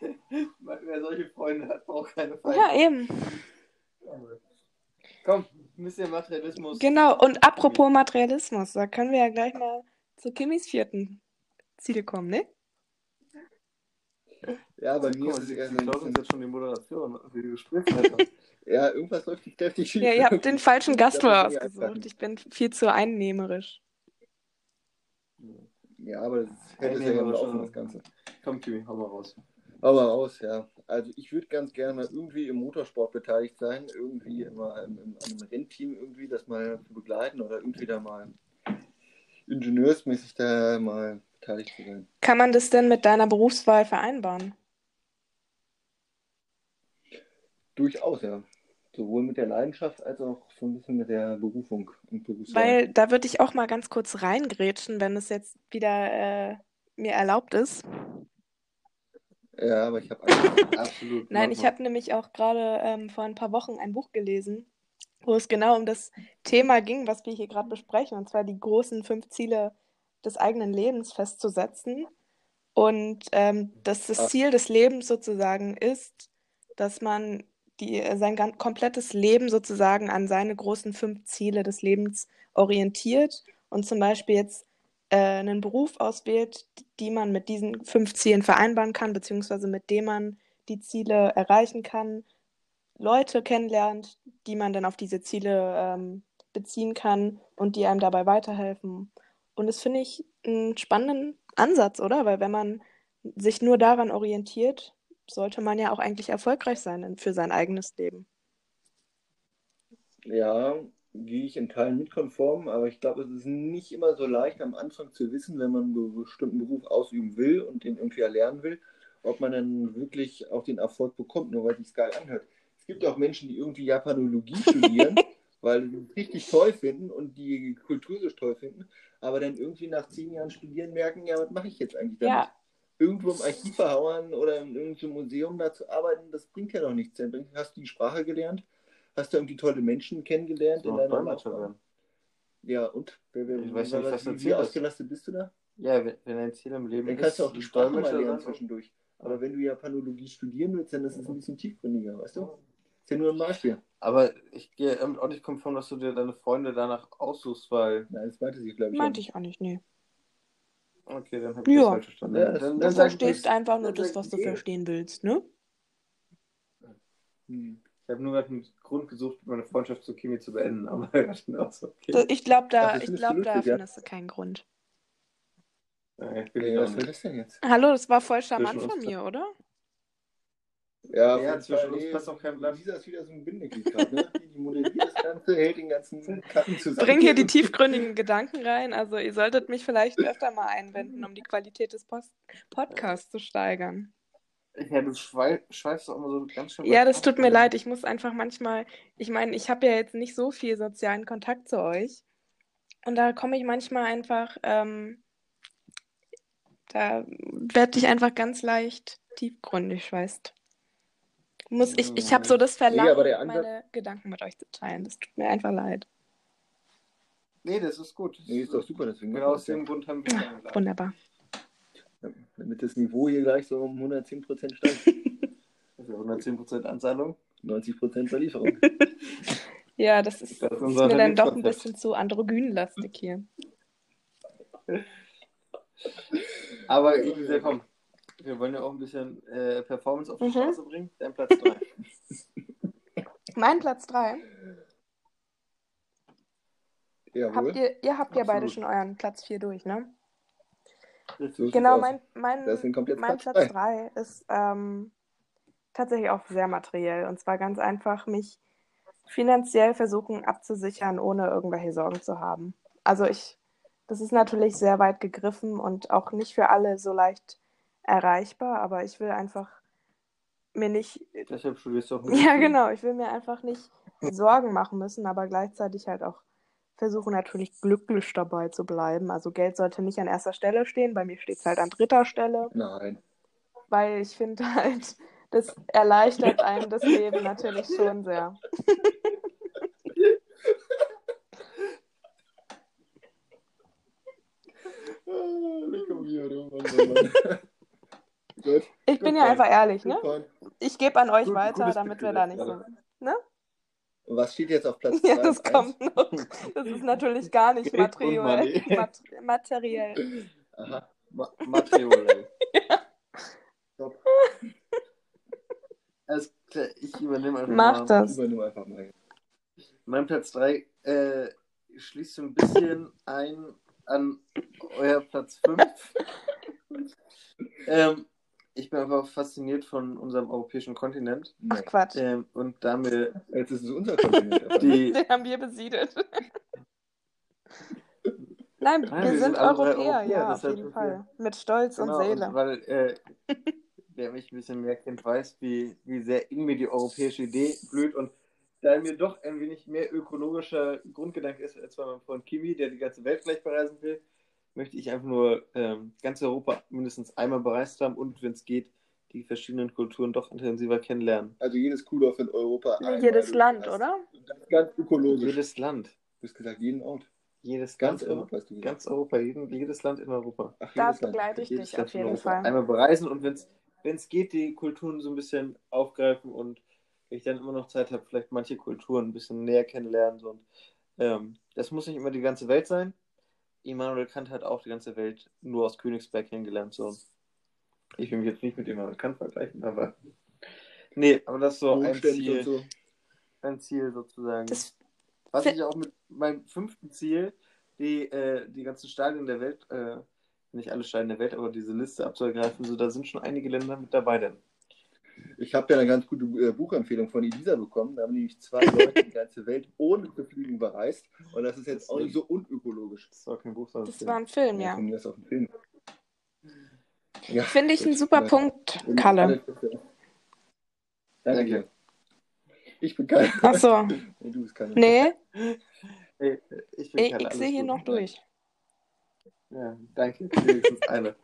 Wer solche Freunde hat, braucht keine Feinde. ja, eben. Komm, ein bisschen Materialismus. Genau. Und apropos Materialismus, da können wir ja gleich mal zu Kimmys vierten Ziel kommen, ne? Ja, bei mir mal, ist es ein uns bisschen, jetzt schon die Moderation, wie du gesprochen hast. Ja, irgendwas läuft nicht kräftig schief. Ja, ihr habt den falschen Gast Das muss ich ausgesucht. Ich bin viel zu einnehmerisch. Ja, aber das hält es ja Laufen, schon. das Ganze. Komm, Kimi, hau mal raus. Aber raus, ja. Also ich würde ganz gerne mal irgendwie im Motorsport beteiligt sein, irgendwie immer im, im, einem Rennteam irgendwie das mal zu begleiten oder irgendwie da mal ingenieursmäßig da mal beteiligt zu sein. Kann man das denn mit deiner Berufswahl vereinbaren? Durchaus, ja. Sowohl mit der Leidenschaft als auch so ein bisschen mit der Berufung und Berufswahl. Weil da würde ich auch mal ganz kurz reingrätschen, wenn es jetzt wieder äh, mir erlaubt ist. Ja, aber ich habe Absolut. Nein, ich habe nämlich auch gerade ähm, vor ein paar Wochen ein Buch gelesen, wo es genau um das Thema ging, was wir hier gerade besprechen, und zwar die großen fünf Ziele des eigenen Lebens festzusetzen. Und ähm, dass das Ah. Ziel des Lebens sozusagen ist, dass man die, sein gan- komplettes Leben sozusagen an seine großen fünf Ziele des Lebens orientiert und zum Beispiel jetzt äh, einen Beruf auswählt, die man mit diesen fünf Zielen vereinbaren kann, beziehungsweise mit dem man die Ziele erreichen kann, Leute kennenlernt, die man dann auf diese Ziele ähm, beziehen kann und die einem dabei weiterhelfen. Und das finde ich einen spannenden Ansatz, oder? Weil wenn man sich nur daran orientiert, sollte man ja auch eigentlich erfolgreich sein in- für sein eigenes Leben. Ja, gehe ich in Teilen mit konform, aber ich glaube, es ist nicht immer so leicht am Anfang zu wissen, wenn man einen bestimmten Beruf ausüben will und den irgendwie erlernen will, ob man dann wirklich auch den Erfolg bekommt, nur weil sich geil anhört. Es gibt auch Menschen, die irgendwie Japanologie studieren, weil es richtig toll finden und die Kultur so toll finden, aber dann irgendwie nach zehn Jahren Studieren merken, ja, was mache ich jetzt eigentlich damit? Ja, Irgendwo im Archiv verhauern oder in irgendeinem Museum da zu arbeiten, das bringt ja noch nichts. Dann hast du die Sprache gelernt, hast du irgendwie tolle Menschen kennengelernt in deiner. Ja, und? Wer, wer, Ich weiß nicht, was wie, das wie ausgelastet bist du da? Ja, wenn, wenn dein Ziel im Leben Dann ist, kannst du auch die Sprache mal lernen sein, zwischendurch. Aber wenn du Japanologie studieren willst, dann ist es ein bisschen tiefgründiger, weißt du? Ist ja nur ein Beispiel. Aber ich gehe damit auch nicht konform, dass du dir deine Freunde danach aussuchst, weil. Nein, das meinte sie, glaube ich. Meinte ich auch nicht, nee. Okay, dann habe ich Ja. das falsch verstanden. Ja, dann, das- dann, Du dann ich verstehst nichts. einfach nur das, was du verstehen willst, ne? Hm. Ich habe nur gerade einen Grund gesucht, meine Freundschaft zu Kimi zu beenden, aber das so okay. Das- Ich glaube, da, das ich findest glaub, du da findest du keinen Grund. Ja, ich bin ja, was soll das denn jetzt? Hallo, das war voll charmant von mir, oder? Ja, Ja, zwischen uns passt auch kein Blatt. Lisa ist wieder so ein Bindeglied gerade, ne? Die moderiert das Ganze, hält den ganzen Karten zusammen. Bring hier die tiefgründigen Gedanken rein. Also ihr solltet mich vielleicht öfter mal einwenden, um die Qualität des Post Podcasts zu steigern. Ja, du schweif, schweifst auch immer so ganz schön. Ja, das tut mir leid. Ich muss einfach manchmal, ich meine, ich habe ja jetzt nicht so viel sozialen Kontakt zu euch. Und da komme ich manchmal einfach, ähm, da werde ich einfach ganz leicht tiefgründig, weißt Muss ich, ich habe so das Verlangen, Ansatz- meine Gedanken mit euch zu teilen. Das tut mir einfach leid. Nee, das ist gut. Nee, ist doch super, deswegen. Genau aus dem Grund haben wir eingeladen. Wunderbar. Damit das Niveau hier gleich so um 110% steigt. Also 110% Anzahlung. 90% Verlieferung. Ja, das ist, Das ist mir dann doch ein bisschen zu androgynlastig hier. Aber Lisa, komm. Wir wollen ja auch ein bisschen äh, Performance auf die Mhm. Straße bringen. Dein Platz 3. Mein Platz 3. Jawohl. Habt ihr, ihr habt ja beide Absolut. schon euren Platz 4 durch, ne? So Genau, mein, mein, mein Platz Platz drei. 3 ist ähm, tatsächlich auch sehr materiell. Und zwar ganz einfach, mich finanziell versuchen abzusichern, ohne irgendwelche Sorgen zu haben. Also ich, das ist natürlich sehr weit gegriffen und auch nicht für alle so leicht erreichbar, aber ich will einfach mir nicht, Deshalb studierst du auch ja genau, ich will mir einfach nicht Sorgen machen müssen, aber gleichzeitig halt auch versuchen natürlich glücklich dabei zu bleiben. Also Geld sollte nicht an erster Stelle stehen, bei mir steht es halt an dritter Stelle Nein. weil ich finde halt, das erleichtert einem das Leben natürlich schon sehr. Ah, lecker Bier, du Mann, Mann, Ich bin ja einfach ehrlich, ne? point. Ich gebe an euch Gut- weiter, damit wir da nicht so. ja. Und was steht jetzt auf Platz Ja, zwei das kommt noch. Das ist natürlich gar nicht materiell. Mat materiell. Aha. Ma Material. Stopp. Alles klar, ich übernehme einfach Mach mal. das. Übernimm einfach mal. Mein Platz 3 äh, schließt so ein bisschen ein an euer Platz 5. ähm, ich bin einfach fasziniert von unserem europäischen Kontinent. Ach Quatsch. Ähm, und da mir Jetzt ist es unser Kontinent. die. Den haben wir besiedelt. Nein, Nein, wir wir sind sind Europäer, Europäer, ja, auf jeden Fall. Mit Stolz Genau, und Seele. Und weil äh, wer mich ein bisschen mehr kennt, weiß, wie, wie sehr in mir die europäische Idee blüht. Und da mir doch ein wenig mehr ökologischer Grundgedanke ist als bei meinem Freund Kimi, der die ganze Welt gleich bereisen will, möchte ich einfach nur ähm, ganz Europa mindestens einmal bereist haben und, wenn es geht, die verschiedenen Kulturen doch intensiver kennenlernen. Also jedes Kuhdorf in Europa. einmal Jedes Land, durch. oder? Das ist ganz ökologisch. Jedes Land, Du hast gesagt, jeden Ort. jedes Ganz Land, Europa hast du gesagt. ganz Europa, jeden, jedes Land in Europa. Ach, Da jedes Land. begleite ich jedes dich Land auf in jeden Europa Fall. Einmal bereisen und wenn es geht, die Kulturen so ein bisschen aufgreifen und wenn ich dann immer noch Zeit habe, vielleicht manche Kulturen ein bisschen näher kennenlernen. So. Und, ähm, das muss nicht immer die ganze Welt sein. Immanuel Kant hat auch die ganze Welt nur aus Königsberg kennengelernt. So. Ich will mich jetzt nicht mit Immanuel Kant vergleichen, aber nee, aber das ist so ein Ziel, so. ein Ziel sozusagen. Das, Was ich auch mit meinem fünften Ziel, die, äh, die ganzen Stadien der Welt, äh, nicht alle Stadien der Welt, aber diese Liste abzuergreifen, so, da sind schon einige Länder mit dabei denn. Ich habe ja eine ganz gute äh, Buchempfehlung von Elisa bekommen. Da haben nämlich zwei Leute die ganze Welt ohne zu fliegen bereist. Und das ist jetzt auch nicht so unökologisch. Das war kein Buch, sondern das war ein Film, ja. Auf dem Film. Ja, Finde ich das- ein super ja. Punkt, Kalle. Danke dir. Ich bin Kalle. Ach so. Nee, du bist Kalle. Nee, ich bin ich, ich sehe hier noch durch. Ja, danke. Wenigstens eine.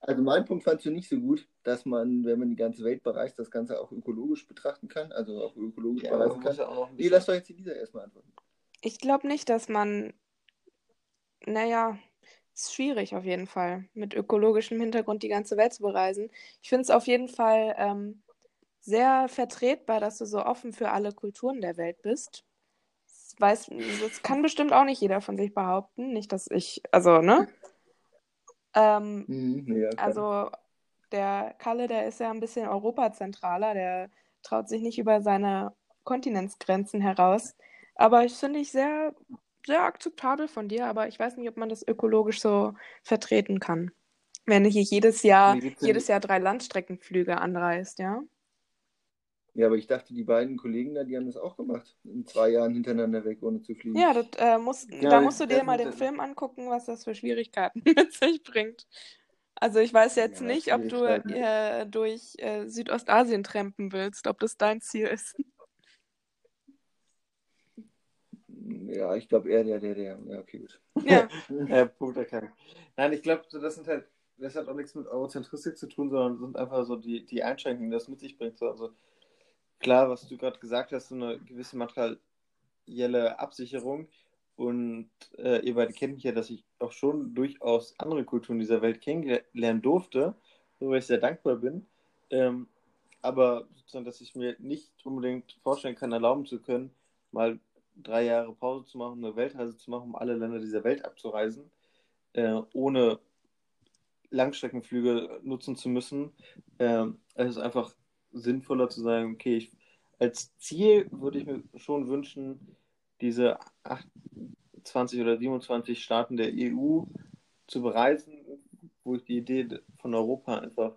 Also mein Punkt fandst du nicht so gut, dass man, wenn man die ganze Welt bereist, das Ganze auch ökologisch betrachten kann, also auch ökologisch Ja, bereisen kann. ja auch Nee, lass doch jetzt Elisa erstmal antworten. Ich glaube nicht, dass man, naja, ist schwierig auf jeden Fall, mit ökologischem Hintergrund die ganze Welt zu bereisen. Ich finde es auf jeden Fall ähm, sehr vertretbar, dass du so offen für alle Kulturen der Welt bist. Das, weiß, das kann bestimmt auch nicht jeder von sich behaupten. Nicht, dass ich, also, ne? Ähm, Mhm, ja, klar. also der Kalle, der ist ja ein bisschen europazentraler, der traut sich nicht über seine Kontinentsgrenzen heraus. Aber ich finde ich sehr, sehr akzeptabel von dir, aber ich weiß nicht, ob man das ökologisch so vertreten kann. Wenn du hier jedes Jahr, jedes Jahr drei Landstreckenflüge anreist, ja? Ja, aber ich dachte, die beiden Kollegen da, die haben das auch gemacht. In zwei Jahren hintereinander weg, ohne zu fliegen. Ja, das, äh, muss, Ja, da musst du dir mal den Film angucken, was das für Schwierigkeiten mit sich bringt. Also ich weiß jetzt Ja, nicht, ob du äh, durch äh, Südostasien trampen willst, ob das dein Ziel ist. Ja, ich glaube eher der, der, der. Ja, okay, gut. Ja, Äh, Punkt erkannt. Nein, ich glaube, so, das sind halt, das hat auch nichts mit Eurozentristik zu tun, sondern sind einfach so die, die Einschränkungen, die das mit sich bringt. So, also klar, was du gerade gesagt hast, so eine gewisse materielle Absicherung. Und äh, ihr beide kennt mich ja, dass ich auch schon durchaus andere Kulturen dieser Welt kennenlernen durfte, worüber ich sehr dankbar bin. Ähm, aber sozusagen, dass ich mir nicht unbedingt vorstellen kann, erlauben zu können, mal drei Jahre Pause zu machen, eine Weltreise zu machen, um alle Länder dieser Welt abzureisen, äh, ohne Langstreckenflüge nutzen zu müssen. Ähm, ist einfach sinnvoller zu sagen, okay, ich, als Ziel würde ich mir schon wünschen, diese 28 oder 27 Staaten der EU zu bereisen, wo ich die Idee von Europa einfach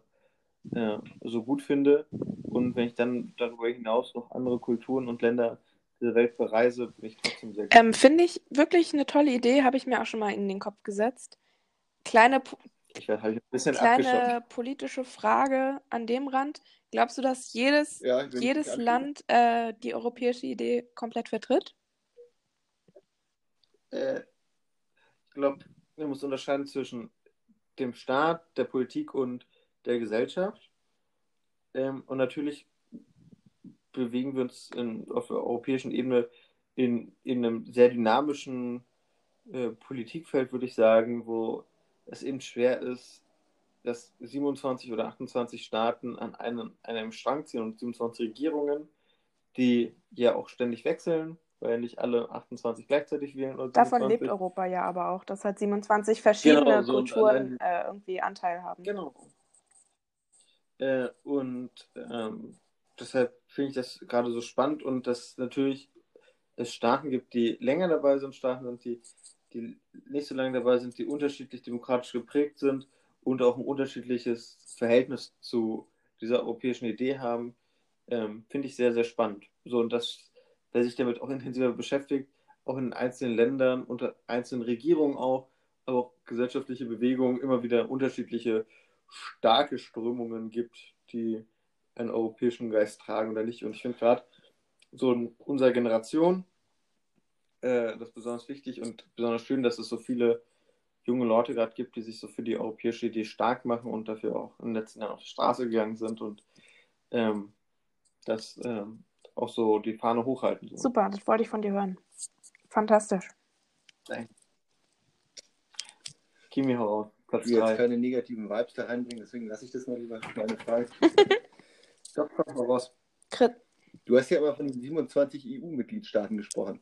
äh, so gut finde. Und wenn ich dann darüber hinaus noch andere Kulturen und Länder dieser Welt bereise, bin ich trotzdem sehr ähm, finde ich wirklich eine tolle Idee, habe ich mir auch schon mal in den Kopf gesetzt. Kleine, Ich werde halt ein bisschen kleine politische Frage an dem Rand. Glaubst du, dass jedes, Ja, jedes Land äh, die europäische Idee komplett vertritt? Äh, ich glaube, man muss unterscheiden zwischen dem Staat, der Politik und der Gesellschaft. Ähm, und natürlich bewegen wir uns in, auf der europäischen Ebene in, in einem sehr dynamischen äh, Politikfeld, würde ich sagen, wo es eben schwer ist, dass 27 oder 28 Staaten an einem, an einem Strang ziehen und 27 Regierungen, die ja auch ständig wechseln, weil ja nicht alle 28 gleichzeitig wählen. Oder Davon 27. lebt Europa ja aber auch, dass halt 27 verschiedene Genau, so Kulturen allein- äh, irgendwie Anteil haben. Genau. Äh, und ähm, deshalb finde ich das gerade so spannend und dass natürlich es Staaten gibt, die länger dabei sind, Staaten sind, die, die nicht so lange dabei sind, die unterschiedlich demokratisch geprägt sind und auch ein unterschiedliches Verhältnis zu dieser europäischen Idee haben, ähm, finde ich sehr, sehr spannend. So, und dass, wer sich damit auch intensiver beschäftigt, auch in einzelnen Ländern, unter einzelnen Regierungen auch, aber auch gesellschaftliche Bewegungen immer wieder unterschiedliche starke Strömungen gibt, die einen europäischen Geist tragen oder nicht. Und ich finde gerade so in unserer Generation äh, das besonders wichtig und besonders schön, dass es so viele junge Leute gerade gibt, die sich so für die europäische Idee stark machen und dafür auch in den letzten Jahren auf die Straße gegangen sind und ähm, das ähm, auch so die Fahne hochhalten. So. Super, das wollte ich von dir hören. Fantastisch. Kimi heraus, Platz Ich will jetzt 3. keine negativen Vibes da reinbringen, deswegen lasse ich das mal lieber. Meine Frage. Doch, komm mal raus. Krit Du hast ja immer von den 27 EU-Mitgliedstaaten gesprochen.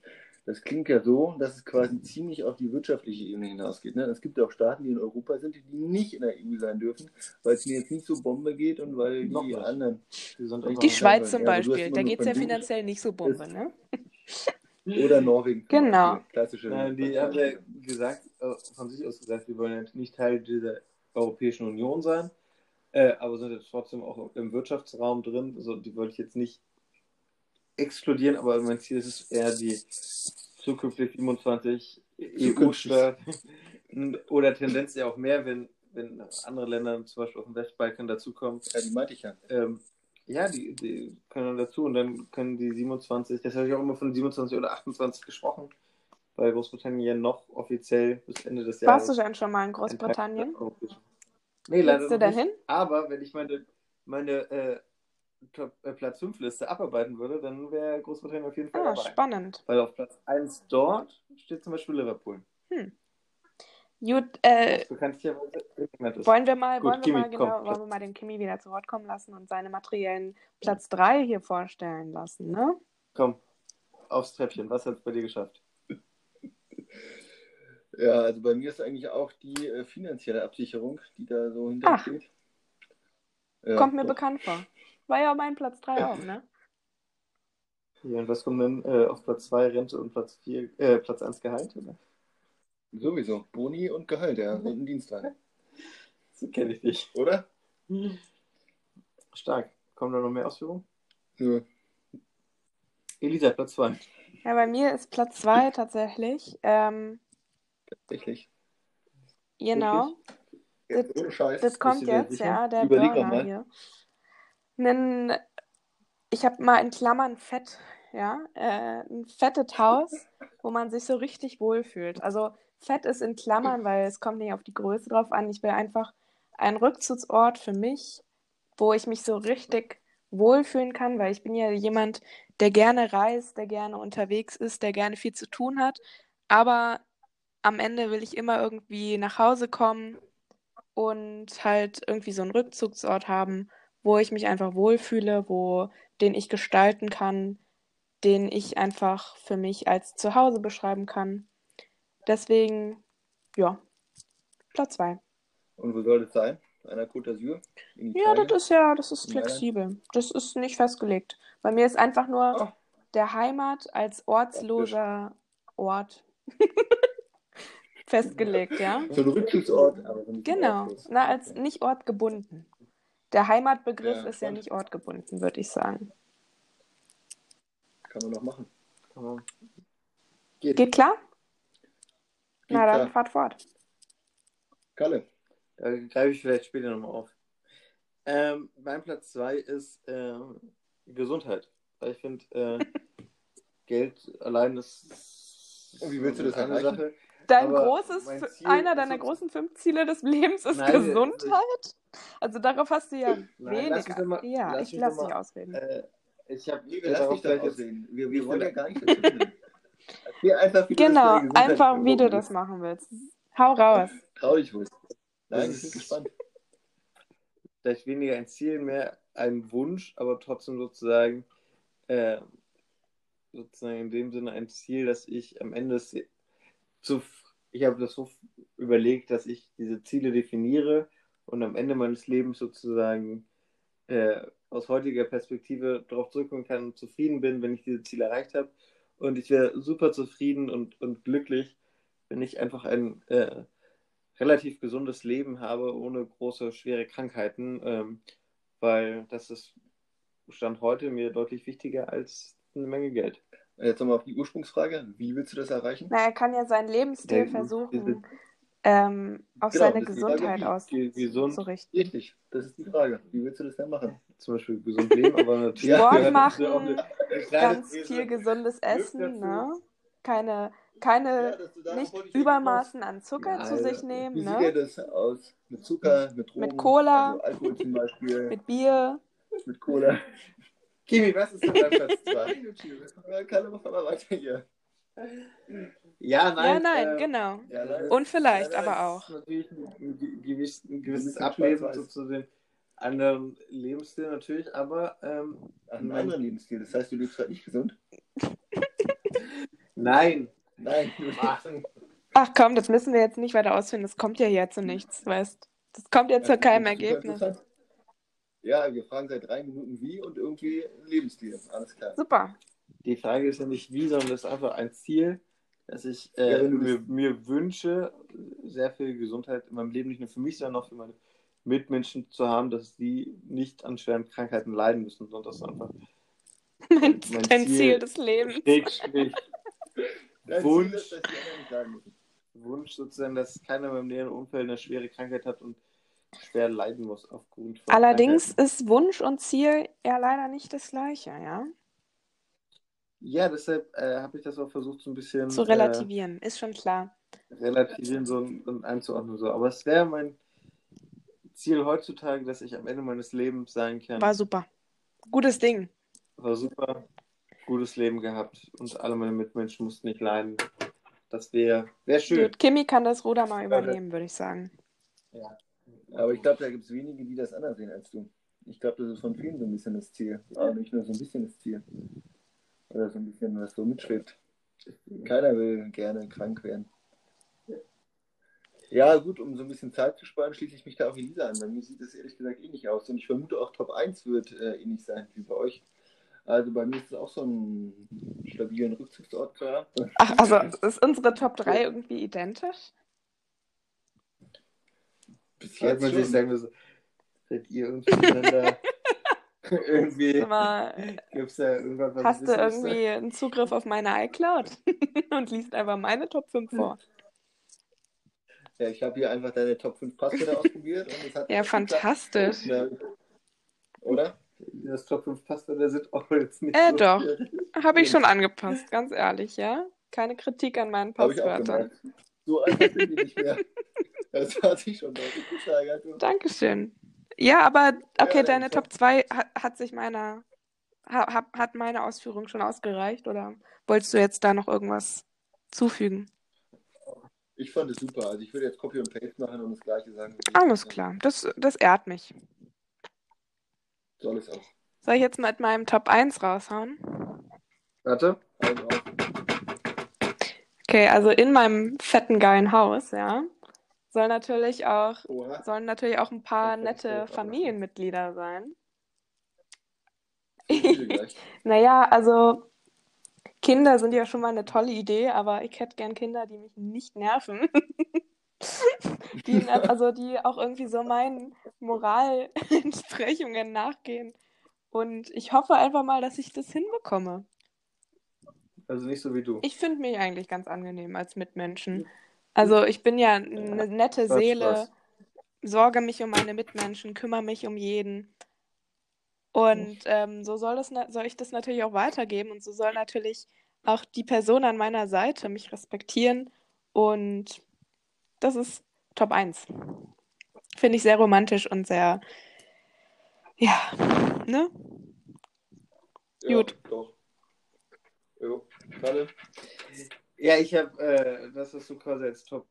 Das klingt ja so, dass es quasi ziemlich auf die wirtschaftliche Ebene hinausgeht. Ne? Es gibt ja auch Staaten, die in Europa sind, die nicht in der EU sein dürfen, weil es mir jetzt nicht so Bombe geht und weil Noch die was. anderen. Die, sind Die Schweiz zum Ja, Beispiel, immer da geht es ja finanziell nicht so Bombe, ne? Oder Norwegen. Genau. Beispiel. Klassische. Nein, die haben ja gesagt, äh, von sich aus gesagt, wir wollen ja nicht Teil dieser Europäischen Union sein, äh, aber sind jetzt trotzdem auch im Wirtschaftsraum drin. Also die wollte ich jetzt nicht exkludieren, aber mein Ziel ist es eher die zukünftig 27 EU-Staaten oder Tendenz ja auch mehr, wenn, wenn andere Länder zum Beispiel auf dem Westbalkan dazukommen. Ja, die meinte ich ja. Ähm, ja, die, die können dann dazu und dann können die 27, das habe ich auch immer von 27 oder 28 gesprochen, weil Großbritannien ja noch offiziell bis Ende des Jahres. Warst du denn schon mal in Großbritannien? Nee, leider du denn nicht. Aber wenn ich meine, meine äh, Platz 5 Liste abarbeiten würde, dann wäre Großbritannien auf jeden Fall Ah, dabei. spannend. Weil auf Platz 1 dort steht zum Beispiel Liverpool. Gut, äh, wollen wir mal, Gut, wollen wir Kimi, mal, genau, komm. wollen wir mal den Kimi wieder zu Wort kommen lassen und seine materiellen Platz 3 hier vorstellen lassen, ne? Komm, aufs Treppchen. Was hat es bei dir geschafft? Ja, also bei mir ist eigentlich auch die äh, finanzielle Absicherung, die da so Ach. hintersteht. Ja, Kommt mir doch. bekannt vor. War ja mein Platz 3 auch, ne? Ja, und was kommt denn äh, auf Platz 2 Rente und Platz 4, äh, Platz 1 Gehalt? Oder? Sowieso. Boni und Gehalt, ja, und ein Dienstwagen. So kenne ich dich. Oder? Stark. Kommen da noch mehr Ausführungen? Ja. Elisa, Platz 2. Ja, bei mir ist Platz 2 tatsächlich. Ähm, Tatsächlich. genau. Jetzt ohne Scheiß. Das kommt jetzt, sicher? ja, der Überleg Burner mal. hier. Nen, ich habe mal in Klammern fett, ja, äh, ein fettes Haus, wo man sich so richtig wohlfühlt. Also fett ist in Klammern, weil es kommt nicht auf die Größe drauf an. Ich will einfach einen Rückzugsort für mich, wo ich mich so richtig wohlfühlen kann, weil ich bin ja jemand, der gerne reist, der gerne unterwegs ist, der gerne viel zu tun hat. Aber am Ende will ich immer irgendwie nach Hause kommen und halt irgendwie so einen Rückzugsort haben, wo ich mich einfach wohlfühle, wo den ich gestalten kann, den ich einfach für mich als Zuhause beschreiben kann. Deswegen, ja, Platz 2. Und wo soll das sein? Einer Côte d'Azur? Ja, das ist ja, das ist flexibel. Das ist nicht festgelegt. Bei mir ist einfach nur Ah. der Heimat als ortsloser Ort festgelegt, ja. So ein Rückzugsort, aber so Genau, na, als nicht ortgebunden. Der Heimatbegriff Ja, ist ja nicht ortgebunden, würde ich sagen. Kann man noch machen. Man- Geht klar? Geht Na dann klar. fahrt fort. Kalle. Da greife ich vielleicht später nochmal auf. Ähm, mein Platz 2 ist ähm, Gesundheit. Weil ich finde, äh, Geld allein ist wie willst du das eine erreichen? Sache. Dein Aber großes, einer deiner großen fünf Ziele des Lebens ist Nein, Gesundheit? Also darauf hast du ja Nein, lass mich weniger. mal- ja, lass ich mich lass doch dich ausreden. Äh, ich habe dich vielleicht das jetzt aussehen. Wir, wie wir wollen ja gar nicht einfach, wie du das genau, einfach wie du verbunden das machen willst. Hau raus. Trau dich. Das Nein, ich ist- bin gespannt. vielleicht weniger ein Ziel, mehr ein Wunsch, aber trotzdem sozusagen, äh, sozusagen in dem Sinne ein Ziel, dass ich am Ende zu, ich habe das so überlegt, dass ich diese Ziele definiere und am Ende meines Lebens sozusagen äh, aus heutiger Perspektive darauf zurückkommen kann und zufrieden bin, wenn ich diese Ziele erreicht habe. Und ich wäre super zufrieden und, und glücklich, wenn ich einfach ein äh, relativ gesundes Leben habe, ohne große, schwere Krankheiten, ähm, weil das ist Stand heute mir deutlich wichtiger als eine Menge Geld. Jetzt nochmal auf die Ursprungsfrage. Wie willst du das erreichen? Na, er kann ja seinen Lebensstil Der- versuchen, ähm, auf Genau, seine Gesundheit wie- wie gesund- auszurichten. Richtig, das ist die Frage. Wie willst du das denn machen? Zum Beispiel gesund leben, aber natürlich Ja, Sport ja, machen, eine- eine Ganz Prise viel gesundes Essen, ne? Keine, keine, da nicht Übermaßen an Zucker Ja, zu Alter. sich nehmen, Wie sieht ne? ja das aus? Mit Zucker, mit Drogen? Mit Cola. Also Alkohol zum Beispiel. Mit Bier. mit Cola. Kimi, was ist denn dein Platz 2? Ja, Kalle, mach mal weiter hier. Ja, nein. ja, nein, äh, genau. Ja, leider. Und vielleicht Ja, aber das auch. ist natürlich ein, ein, gewiss, ein gewisses schwarz-weiß. so zu den anderen Lebensstil natürlich, aber ähm, Einen anderen Lebensstil. Das heißt, du lebst halt nicht gesund? nein. Nein. Ach komm, das müssen wir jetzt nicht weiter ausführen. Das kommt ja hier zu nichts, weißt Das kommt ja zu keinem Ergebnis. Ja, wir fragen seit drei Minuten wie und irgendwie Lebensstil. Alles klar. Super. Die Frage ist ja nicht wie, sondern das ist einfach ein Ziel, dass ich Ja, äh, du mir, mir wünsche, sehr viel Gesundheit in meinem Leben, nicht nur für mich, sondern auch für meine Mitmenschen zu haben, dass die nicht an schweren Krankheiten leiden müssen, sondern das ist einfach Mein, Mein dein Ziel- Ziel des Lebens. Schrägstrich Dein Wunsch. Ist. Wunsch sozusagen, dass keiner in meinem näheren Umfeld eine schwere Krankheit hat und schwer leiden muss aufgrund von Allerdings Krankheiten. ist Wunsch und Ziel ja leider nicht das gleiche, ja? Ja, deshalb äh, habe ich das auch versucht, so ein bisschen Zu relativieren, ist schon klar. äh, relativieren so und, und einzuordnen. So. Aber es wäre mein Ziel heutzutage, dass ich am Ende meines Lebens sagen kann, War super. Gutes Ding. war super, gutes Leben gehabt und alle meine Mitmenschen mussten nicht leiden. Das wäre wär schön. Gut, Kimi kann das Ruder mal übernehmen, würde ich sagen. Aber ich glaube, da gibt es wenige, die das anders sehen als du. Ich glaube, das ist von vielen so ein bisschen das Ziel. Aber nicht nur so ein bisschen das Ziel. Oder so ein bisschen, was so mitschwebt. Keiner will gerne krank werden. Ja, gut, um so ein bisschen Zeit zu sparen, schließe ich mich da auch Elisa an. Bei mir sieht es ehrlich gesagt ähnlich aus. Und ich vermute auch Top 1 wird äh, ähnlich sein wie bei euch. Also bei mir ist es auch so ein stabilen Rückzugsort klar. Ach, also ist unsere Top 3 irgendwie identisch? Bis Jetzt ich schon. sagen, so, seid ihr irgendwie miteinander. irgendwie Aber gibt es da irgendwas, was hast du wissen müsste? irgendwie einen Zugriff auf meine iCloud und liest einfach meine Top 5 vor? Ja, ich habe hier einfach deine Top 5 Passwörter ausprobiert und es hat Ja, geklappt. fantastisch. Oder? Das Top 5 Passwörter sind auch jetzt nicht Äh, so doch. Habe ich schon angepasst, ganz ehrlich, ja? Keine Kritik an meinen Passwörtern. So einfach sind die nicht mehr. Das hat sich schon deutlich gesteigert. Dankeschön. Ja, aber okay, Ja, deine top. Top 2 hat, hat sich meiner, ha, hat- meine Ausführung schon ausgereicht oder wolltest du jetzt da noch irgendwas zufügen? Ich fand es super. Also ich würde jetzt Copy und Paste machen und das gleiche sagen. Alles klar, das, das ehrt mich. Soll es auch. Soll ich jetzt mit meinem Top 1 raushauen? Warte. Also. Okay, also in meinem fetten geilen Haus, ja, soll natürlich auch, Oha. sollen natürlich auch ein paar nette. Familienmitglieder sein. Naja, also Kinder sind ja schon mal eine tolle Idee, aber ich hätte gern Kinder, die mich nicht nerven. die, also die auch irgendwie so meinen Moralentsprechungen nachgehen. Und ich hoffe einfach mal, dass ich das hinbekomme. Also nicht so wie du. Ich finde mich eigentlich ganz angenehm als Mitmenschen. Also ich bin ja eine nette Spaß, Seele, Spaß. sorge mich um meine Mitmenschen, kümmere mich um jeden. Und ähm, so soll, das, soll ich das natürlich auch weitergeben und so soll natürlich auch die Person an meiner Seite mich respektieren und das ist Top 1. Finde ich sehr romantisch und sehr, ja, ne? Ja, Gut. Doch. Jo. Warte. Ja, ich habe äh, das, was du quasi als Top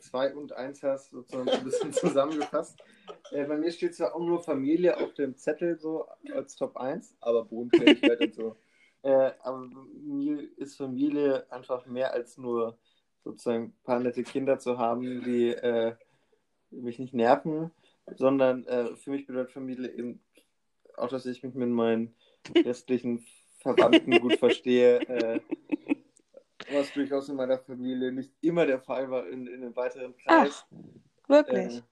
2 und 1 hast, sozusagen ein bisschen zusammengefasst. Äh, bei mir steht zwar auch nur Familie auf dem Zettel so als Top 1, Aber Bodenständigkeit und so. äh, aber mir ist Familie einfach mehr als nur sozusagen ein paar nette Kinder zu haben, die äh, mich nicht nerven, sondern äh, für mich bedeutet Familie eben auch, dass ich mich mit meinen restlichen Verwandten gut verstehe. Was durchaus in meiner Familie nicht immer der Fall war in, in einem weiteren Kreis. Wirklich. Äh,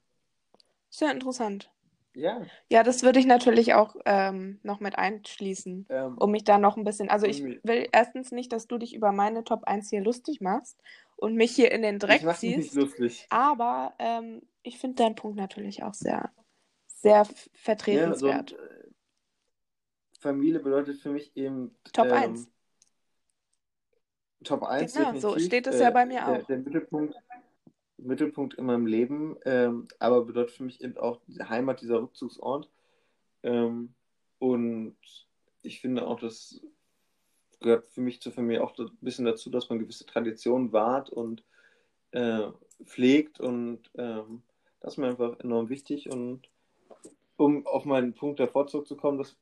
Sehr interessant. ja, Ja, das würde ich natürlich auch ähm, noch mit einschließen, ähm, um mich da noch ein bisschen. Also ich will erstens nicht, dass du dich über meine Top 1 hier lustig machst und mich hier in den Dreck ich mich nicht ziehst. lustig. Aber ähm, ich finde deinen Punkt natürlich auch sehr, sehr f- Ja, vertretenswert. äh, Familie bedeutet für mich eben Top ähm, 1. Top 1 Genau, so definitiv, steht es ja bei mir der, auch. Der Mittelpunkt, Mittelpunkt in meinem Leben, ähm, aber bedeutet für mich eben auch die Heimat, dieser Rückzugsort. Ähm, und ich finde auch, das gehört für mich zur Familie auch ein bisschen dazu, dass man gewisse Traditionen wahrt und äh, pflegt und ähm, das ist mir einfach enorm wichtig und um auf meinen Punkt davor zurückzukommen, das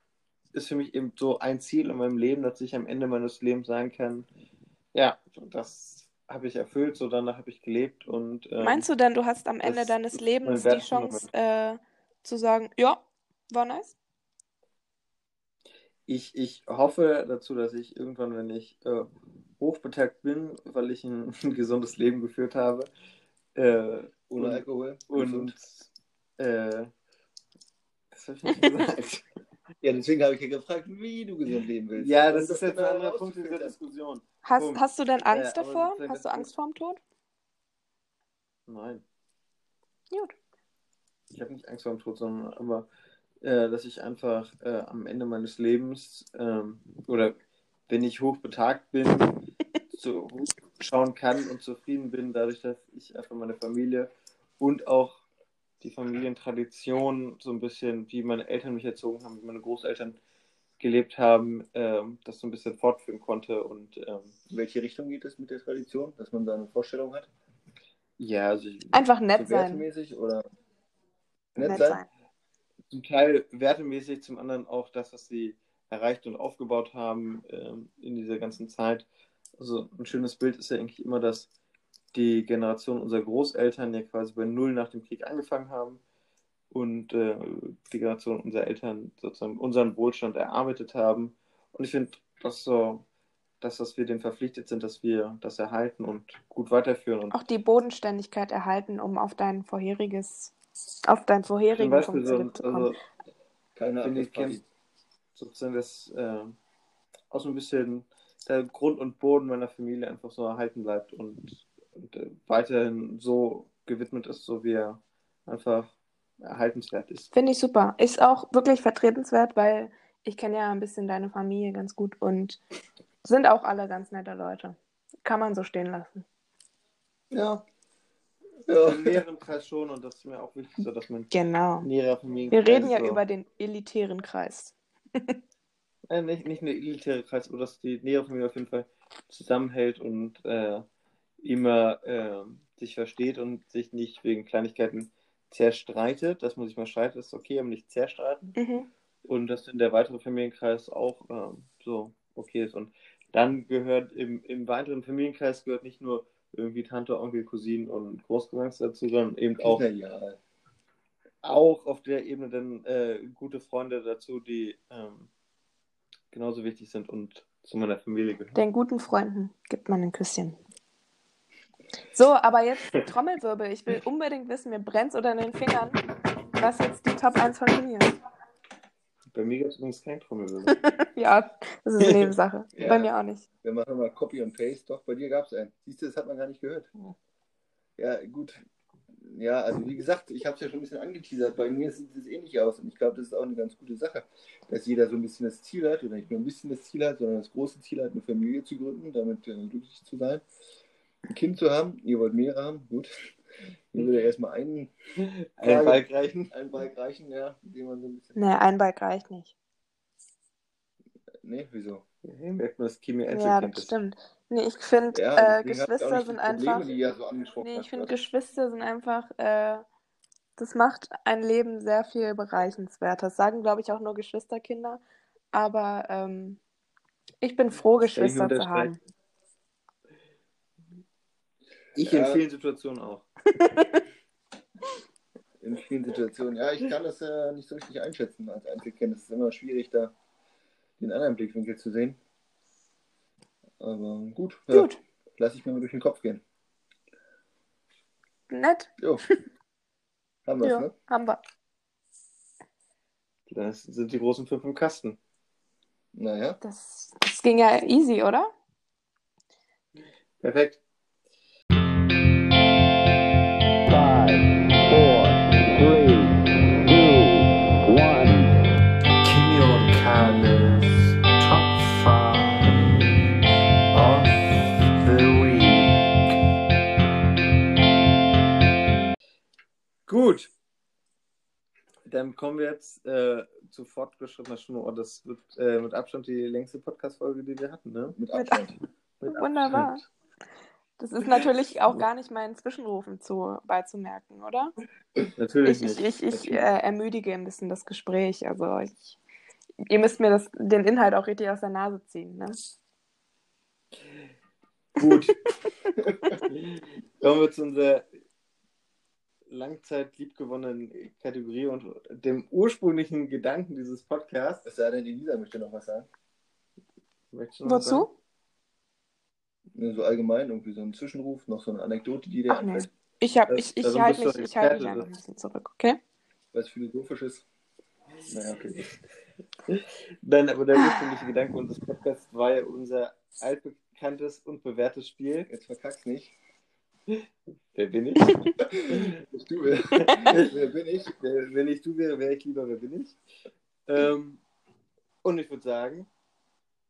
ist für mich eben so ein Ziel in meinem Leben, dass ich am Ende meines Lebens sagen kann, ja, das habe ich erfüllt, so danach habe ich gelebt und ähm, Meinst du denn, du hast am Ende deines Lebens die Chance äh, zu sagen, ja, war nice? ich, ich hoffe dazu, dass ich irgendwann, wenn ich äh, hochbetagt bin, weil ich ein, gesundes Leben geführt habe äh, Ohne und, Alkohol. und äh, das habe ich nicht gesagt. Ja, deswegen habe ich ja gefragt, wie du gesund leben willst. ja, Und das ist jetzt ein anderer Punkt in dieser. Diskussion. Hast, Punkt. hast du denn Angst Äh, aber davor? Hast du das- Angst vorm Tod? Nein. Gut. Ich habe nicht Angst vor dem Tod, sondern aber, äh, dass ich einfach äh, am Ende meines Lebens ähm, oder wenn ich hochbetagt bin, so schauen kann und zufrieden bin, dadurch, dass ich einfach meine Familie und auch die Familientradition so ein bisschen, wie meine Eltern mich erzogen haben, wie meine Großeltern gelebt haben, ähm, das so ein bisschen fortführen konnte. Und ähm, In welche Richtung geht es mit der Tradition, dass man da eine Vorstellung hat? ja, also ich, Einfach nett So sein. wertemäßig oder Nett sein. zum Teil wertemäßig, zum anderen auch das, was sie erreicht und aufgebaut haben ähm, in dieser ganzen Zeit. Also ein schönes Bild ist ja eigentlich immer, dass die Generation unserer Großeltern ja quasi bei Null nach dem Krieg angefangen haben und äh, die Generation unserer Eltern sozusagen unseren Wohlstand erarbeitet haben. Und ich finde, das so, das, dass wir dem verpflichtet sind, dass wir das erhalten und gut weiterführen. Und Auch die Bodenständigkeit erhalten, um auf dein vorheriges, auf deinen zum vorherigen Beispiel Punkt so, zurückzukommen. also, keine Finde ich, kennt sozusagen das äh, auch so ein bisschen der Grund und Boden meiner Familie einfach so erhalten bleibt und, weiterhin so gewidmet ist, so wie er einfach erhaltenswert ist. Finde ich super. Ist auch wirklich vertretenswert, weil ich kenne ja ein bisschen deine Familie ganz gut und sind auch alle ganz nette Leute. Kann man so stehen lassen. Ja, Ja. im näheren Kreis schon und das ist mir auch wichtig, so dass mein Genau. näherer Familienkreis Wir reden ja so, über den elitären Kreis. äh, nicht, nicht nur elitäre Kreis, aber dass die nähere Familie auf jeden Fall zusammenhält und äh, immer äh, sich versteht und sich nicht wegen Kleinigkeiten zerstreitet. Dass man sich mal streitet, ist okay, aber nicht zerstreiten. Mhm. Und dass dann der weitere Familienkreis auch ähm, so okay ist. Und dann gehört im, im weiteren Familienkreis gehört nicht nur irgendwie Tante, Onkel, Cousinen und Großgesangs dazu, sondern eben auch, ja. auch auf der Ebene dann äh, gute Freunde dazu, die ähm, genauso wichtig sind und zu meiner Familie gehören. Den guten Freunden gibt man ein Küsschen. So, aber jetzt Trommelwirbel. Ich will unbedingt wissen, mir brennt unter den Fingern, was jetzt die Top 1 von mir ist. Bei mir gibt es übrigens kein Trommelwirbel. Ja, das ist eine Nebensache. Ja. Bei mir auch nicht. Wir machen mal Copy und Paste. Doch, bei dir gab es einen. Siehst du, das hat man gar nicht gehört. Ja, gut. Ja, also wie gesagt, ich habe es ja schon ein bisschen angeteasert. Bei mir sieht es ähnlich aus. Und ich glaube, das ist auch eine ganz gute Sache, dass jeder so ein bisschen das Ziel hat, oder nicht nur ein bisschen das Ziel hat, sondern das große Ziel hat, eine Familie zu gründen, damit äh, glücklich zu sein, ein Kind zu haben. Ihr wollt mehrere haben, gut. Mir würde erstmal einen, Ein Balk reichen. einen Balk reichen, ja, den man so ein bisschen. Nee, ein Bike reicht nicht. Nee, wieso? Ja, merkt man, dass Kimi Ja, das stimmt. Nee, ich finde, Ja, äh, ich Geschwister sind Probleme, einfach. ihr so Nee, ich finde? Geschwister sind einfach, äh, das macht ein Leben sehr viel bereichenswerter. Das sagen, glaube ich, auch nur Geschwisterkinder. Aber ähm, ich bin froh, ich Geschwister zu haben. Ich Ja. in vielen Situationen auch. In vielen Situationen. Ja, ich kann das äh, nicht so richtig einschätzen als Einzelkind. Es ist immer schwierig, da den anderen Blickwinkel zu sehen. Aber gut, ja, Gut, lass ich mir mal durch den Kopf gehen. nett. Jo. Haben wir Ja, ne? haben wir. Das sind die großen fünf im Kasten. Naja. Das, das ging ja easy, oder? Perfekt. Gut. Dann kommen wir jetzt äh, zu fortgeschrittener Stunde. Oh, das wird äh, mit Abstand die längste Podcast-Folge, die wir hatten, ne? Mit Mit Abstand. Mit Wunderbar. Abstand. Das ist natürlich auch gar nicht meinen Zwischenrufen zu, beizumerken, oder? Natürlich Ich, ich, nicht. ich, ich äh, ermüdige ein bisschen das Gespräch. Also ich, ihr müsst mir das, den Inhalt auch richtig aus der Nase ziehen. Ne? Gut. Kommen wir zu unserer langzeit liebgewonnenen Kategorie und dem ursprünglichen Gedanken dieses Podcasts. Es sei denn, Elisa möchte noch was sagen. Möchtest du noch was sagen? Wozu? Nur so allgemein, irgendwie so ein Zwischenruf, noch so eine Anekdote, die dir Ach nee. Ich, hab, Das- ich, ich darum halte bist du mich, ich halt mich ein bisschen zurück, okay? Was Philosophisches. Naja, okay. Nein, aber der ursprüngliche Gedanke unseres Podcasts war ja unser altbekanntes und bewährtes Spiel. Jetzt verkack's nicht. Wer bin ich? Du, wer, wer bin ich? Wer- Wenn ich du wäre, wäre ich lieber, wer bin ich? Ähm, und ich würde sagen,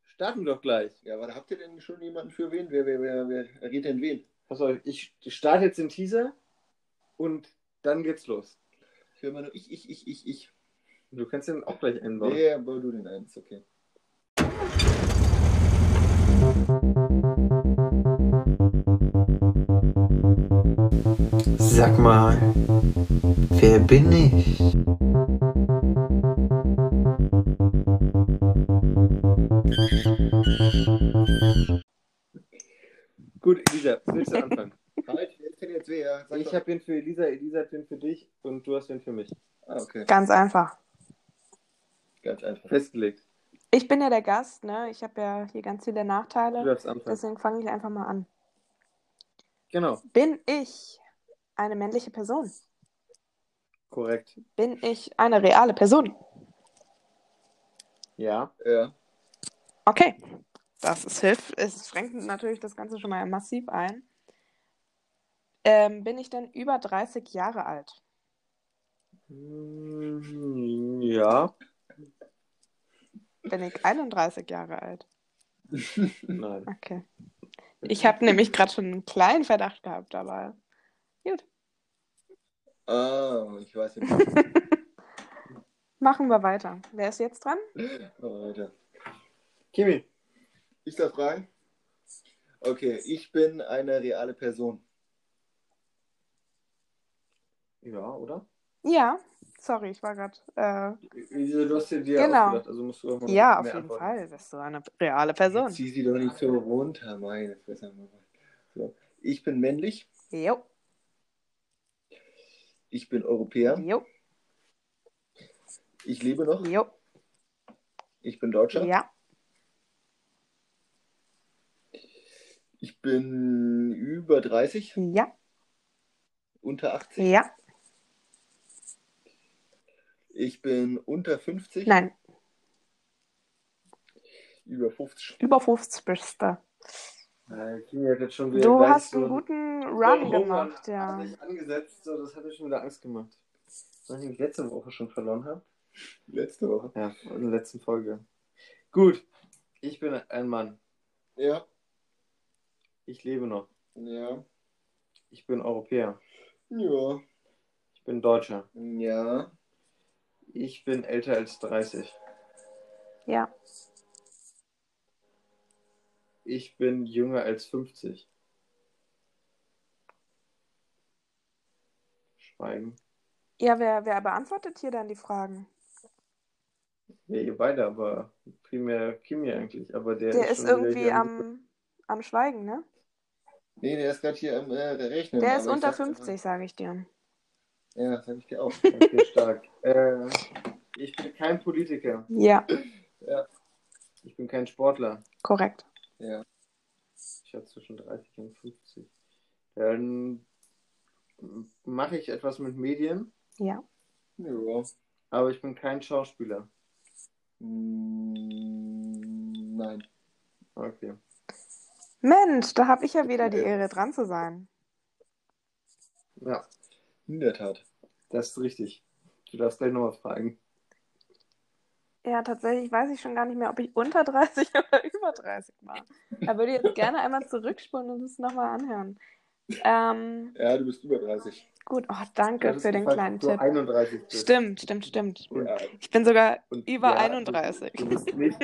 starten wir doch gleich. Ja, warte, habt ihr denn schon jemanden für wen? Wer, wer, wer, wer redet denn wen? Pass auf, ich starte jetzt den Teaser und dann geht's los. Ich höre immer nur ich, ich, ich, ich, ich. Du kannst den auch gleich einbauen. Nee, aber du den eins, okay. Sag mal, wer bin ich? Gut, Elisa, willst du anfangen? Halt, denn jetzt wer? Sag ich habe den für Elisa, Elisa hat den für dich und du hast den für mich. Ah, okay. Ganz einfach. Ganz einfach. Festgelegt. Ich bin ja der Gast, ne? Ich habe ja hier ganz viele Du Nachteile. darfst anfangen. Deswegen fange ich einfach mal an. Genau, Bin ich eine männliche Person? korrekt. Bin ich eine reale Person? Ja. Ja. Okay. Das ist hilft. Es schränkt natürlich das Ganze schon mal massiv ein. Ähm, bin ich denn über 30 Jahre alt? Mm, Ja. Bin ich 31 Jahre alt? Nein. Okay. Ich habe nämlich gerade schon einen kleinen Verdacht gehabt, aber gut. Ah, ich weiß nicht. Machen wir weiter. Wer ist jetzt dran? Oh, Alter. Kimi. Ich darf fragen? Okay, ich bin eine reale Person. Ja, oder? Ja. Sorry, ich war gerade. Äh, Elisa, du hast dir die Genau. also musst du auch mal ja, auf jeden antworten. Fall. Bist du eine reale Person. Zieh sie doch nicht so runter, meine Fresse. So. Ich bin männlich, Jo. Ich bin Europäer, Jo. ich lebe noch, Jo. ich bin Deutscher, Ja. ich bin über 30, Ja. unter 80, Ja. ich bin unter 50, Nein. über 50. Über 50 bist du. Äh, hat Du hast so einen guten so Run Hunger gemacht, ja. an sich angesetzt, so, das hat mir schon wieder Angst gemacht. Weil ich letzte Woche schon verloren habe. Letzte Woche. Ja, in der letzten Folge. Gut, ich bin ein Mann. Ja, Ich lebe noch. ja, Ich bin Europäer. ja, Ich bin Deutscher. ja, Ich bin älter als 30. Ja. Ich bin jünger als 50. Schweigen. Ja, wer, wer beantwortet hier dann die Fragen? Ja, ihr beide, aber primär Kimi eigentlich. Aber der, Der ist wieder irgendwie am, am Schweigen, ne? Nee, der ist gerade hier am äh, Rechnen. Der ist unter dachte- 50, sage ich dir. Ja, sag ich dir auch. Okay, stark. äh, ich bin kein Politiker. Ja, Ich bin kein Sportler. korrekt. Ja. Ich hatte zwischen 30 und 50. Dann mache ich etwas mit Medien, Ja. Ja. aber ich bin kein Schauspieler. Mm, Nein. Okay. Mensch, da habe ich ja wieder die Ehre, dran zu sein. Ja, In der Tat. das ist richtig. Du darfst gleich noch was fragen. Ja, tatsächlich weiß ich schon gar nicht mehr, ob ich unter 30 oder über 30 war. Da würde ich jetzt gerne einmal zurückspulen und es nochmal anhören. Ähm, Ja, du bist über 30. gut, oh, danke für den kleinen Tipp. 31 bist. Stimmt, stimmt, stimmt. Ja. Ich bin sogar Und über ja, 31. Du, du, bist nicht,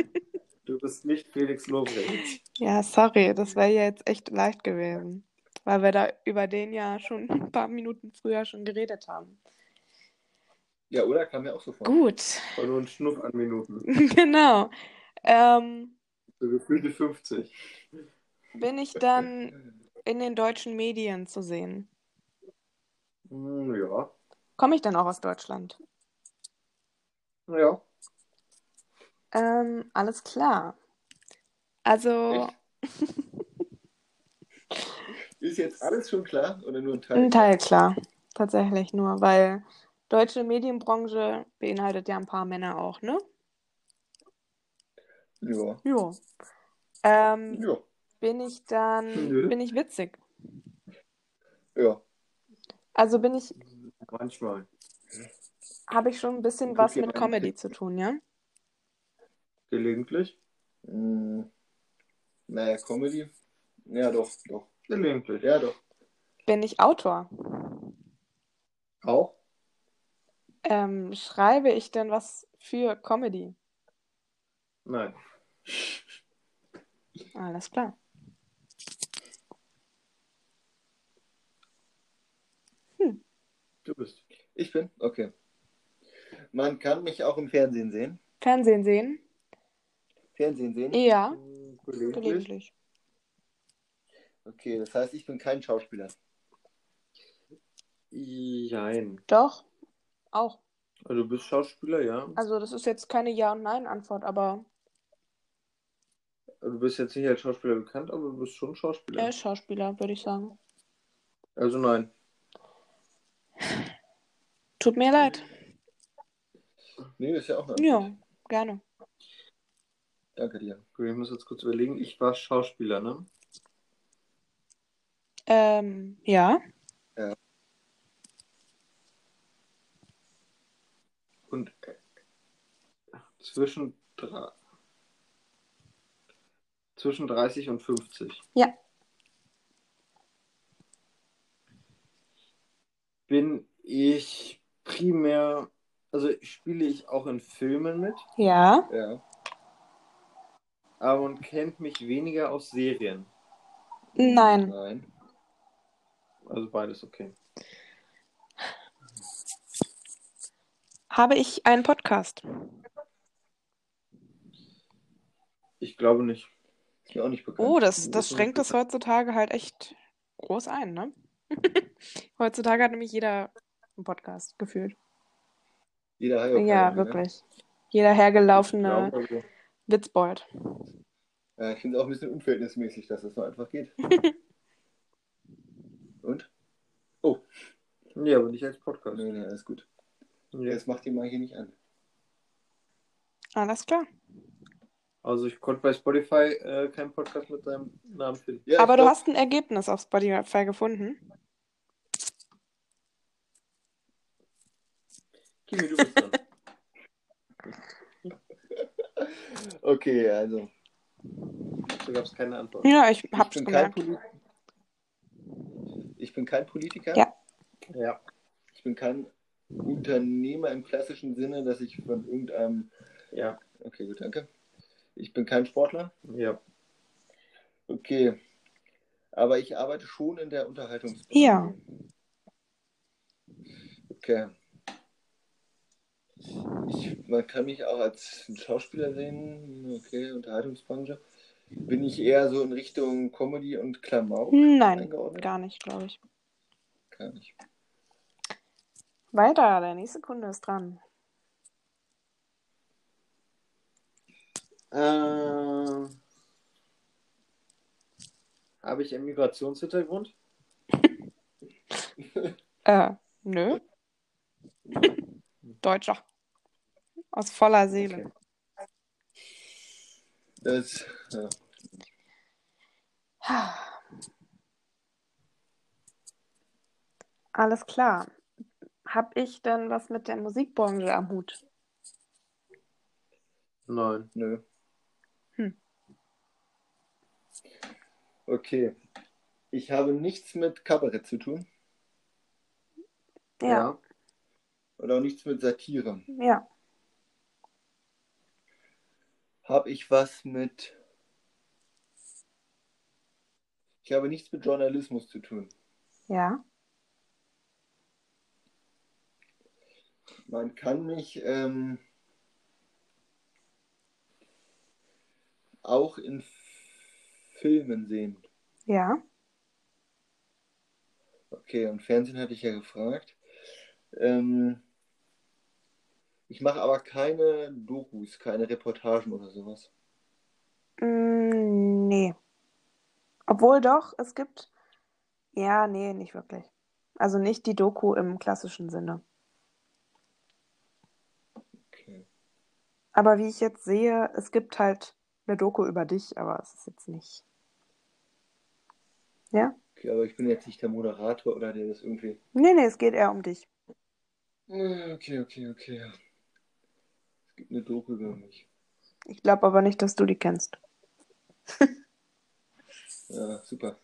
du bist nicht Felix Lobrecht. Ja, sorry, das wäre ja jetzt echt leicht gewesen, weil wir da über den ja schon ein paar Minuten früher schon geredet haben. Ja, oder? Kam mir auch so vor. Gut, War nur ein Schnuff an Minuten. genau. Ähm, So gefühlte 50. bin ich dann in den deutschen Medien zu sehen? Hm, ja. Komme ich dann auch aus Deutschland? Ja. Ähm, alles klar. Also, Ist jetzt alles schon klar oder nur ein Teil? ein Teil klar. Tatsächlich nur, weil deutsche Medienbranche beinhaltet ja ein paar Männer auch, ne? Ja. Ja. Ähm, Ja. bin ich dann, Nö. bin ich witzig? Ja. Also bin ich, Manchmal. habe ich schon ein bisschen was mit Comedy zu tun, ja? Gelegentlich. Mm, naja, Comedy. Ja, doch, doch. Gelegentlich. Ja, doch. Bin ich Autor? Auch? Ähm, schreibe ich denn was für Comedy? Nein. Alles klar. Du bist. Ich bin? Okay. Man kann mich auch im Fernsehen sehen. Fernsehen sehen? Fernsehen sehen? Ja, Hm, Gelegentlich. gelegentlich. Okay, das heißt, ich bin kein Schauspieler. Jein. Doch, auch. Also du bist Schauspieler, ja. Also das ist jetzt keine Ja- und Nein-Antwort, aber Du bist jetzt nicht als Schauspieler bekannt, aber du bist schon Schauspieler. er ist Schauspieler, würde ich sagen. Also nein. Tut mir leid. Nee, das ist ja auch eine. Ja, gerne. Danke dir. Gut, ich muss jetzt kurz überlegen. Ich war Schauspieler, ne? Ähm, ja. Und äh, zwischen, zwischen 30 und 50. Ja. Bin ich primär, also spiele ich auch in Filmen mit, Ja. Ja. aber man kennt mich weniger aus Serien. Nein. Nein. Also beides okay. Habe ich einen Podcast? Ich glaube nicht. Ist mir auch nicht bekannt. Oh, das, das schränkt das heutzutage halt echt groß ein, ne? heutzutage hat nämlich jeder einen Podcast gefühlt. Jeder hat auch Ja, ne? wirklich. Jeder Ich hergelaufene also, Witzbold. Ja, ich finde es auch ein bisschen unverhältnismäßig, dass das so einfach geht. Und? Oh, nee, aber nicht als Podcast. nee, nee, alles gut. Nee. Jetzt macht die mal hier nicht an. Alles klar. Also ich konnte bei Spotify äh, keinen Podcast mit deinem Namen finden. Ja, Aber ich du glaub- hast ein Ergebnis auf Spotify gefunden. Kimi, du bist dran. Okay, also. Da gab es keine Antwort. Ja, ich Ich hab's bin, kein gemerkt. Poli ich bin kein Politiker. Ja. Ja. Ich bin kein Unternehmer im klassischen Sinne, dass ich von irgendeinem. Ja. Okay, gut, danke. Ich bin kein Sportler. Ja. Okay. Aber ich arbeite schon in der Unterhaltungsbranche. Ja. Okay. Ich, man kann mich auch als Schauspieler sehen. Okay, Unterhaltungsbranche. Bin ich eher so in Richtung Comedy und Klamauk Nein, eingeordnet? gar nicht, glaube ich. Gar nicht. Weiter, der nächste Kunde ist dran. Ähm, habe ich einen Migrationshintergrund? Äh, nö. Deutscher. Aus voller Seele. Das, ja. Alles klar. Hab ich denn was mit der Musikbranche am Hut? Nein. Nö. Hm. Okay. Ich habe nichts mit Kabarett zu tun. Ja. Oder auch nichts mit Satire. Ja. Habe ich was mit. Ich habe nichts mit Journalismus zu tun. Ja. Man kann mich ähm, auch in Filmen sehen. Ja. Okay, und Fernsehen hatte ich ja gefragt. Ähm, ich mache aber keine Dokus, keine Reportagen oder sowas. Mm, nee. Obwohl doch, es gibt. Ja, nee, nicht wirklich. Also nicht die Doku im klassischen Sinne. Aber wie ich jetzt sehe, es gibt halt eine Doku über dich, aber es ist jetzt nicht. Ja? Okay, aber ich bin jetzt nicht der Moderator oder der das irgendwie. Nee, nee, es geht eher um dich. Okay, okay, okay. Es gibt eine Doku über mich. Ich glaube aber nicht, dass du die kennst. Ja, super.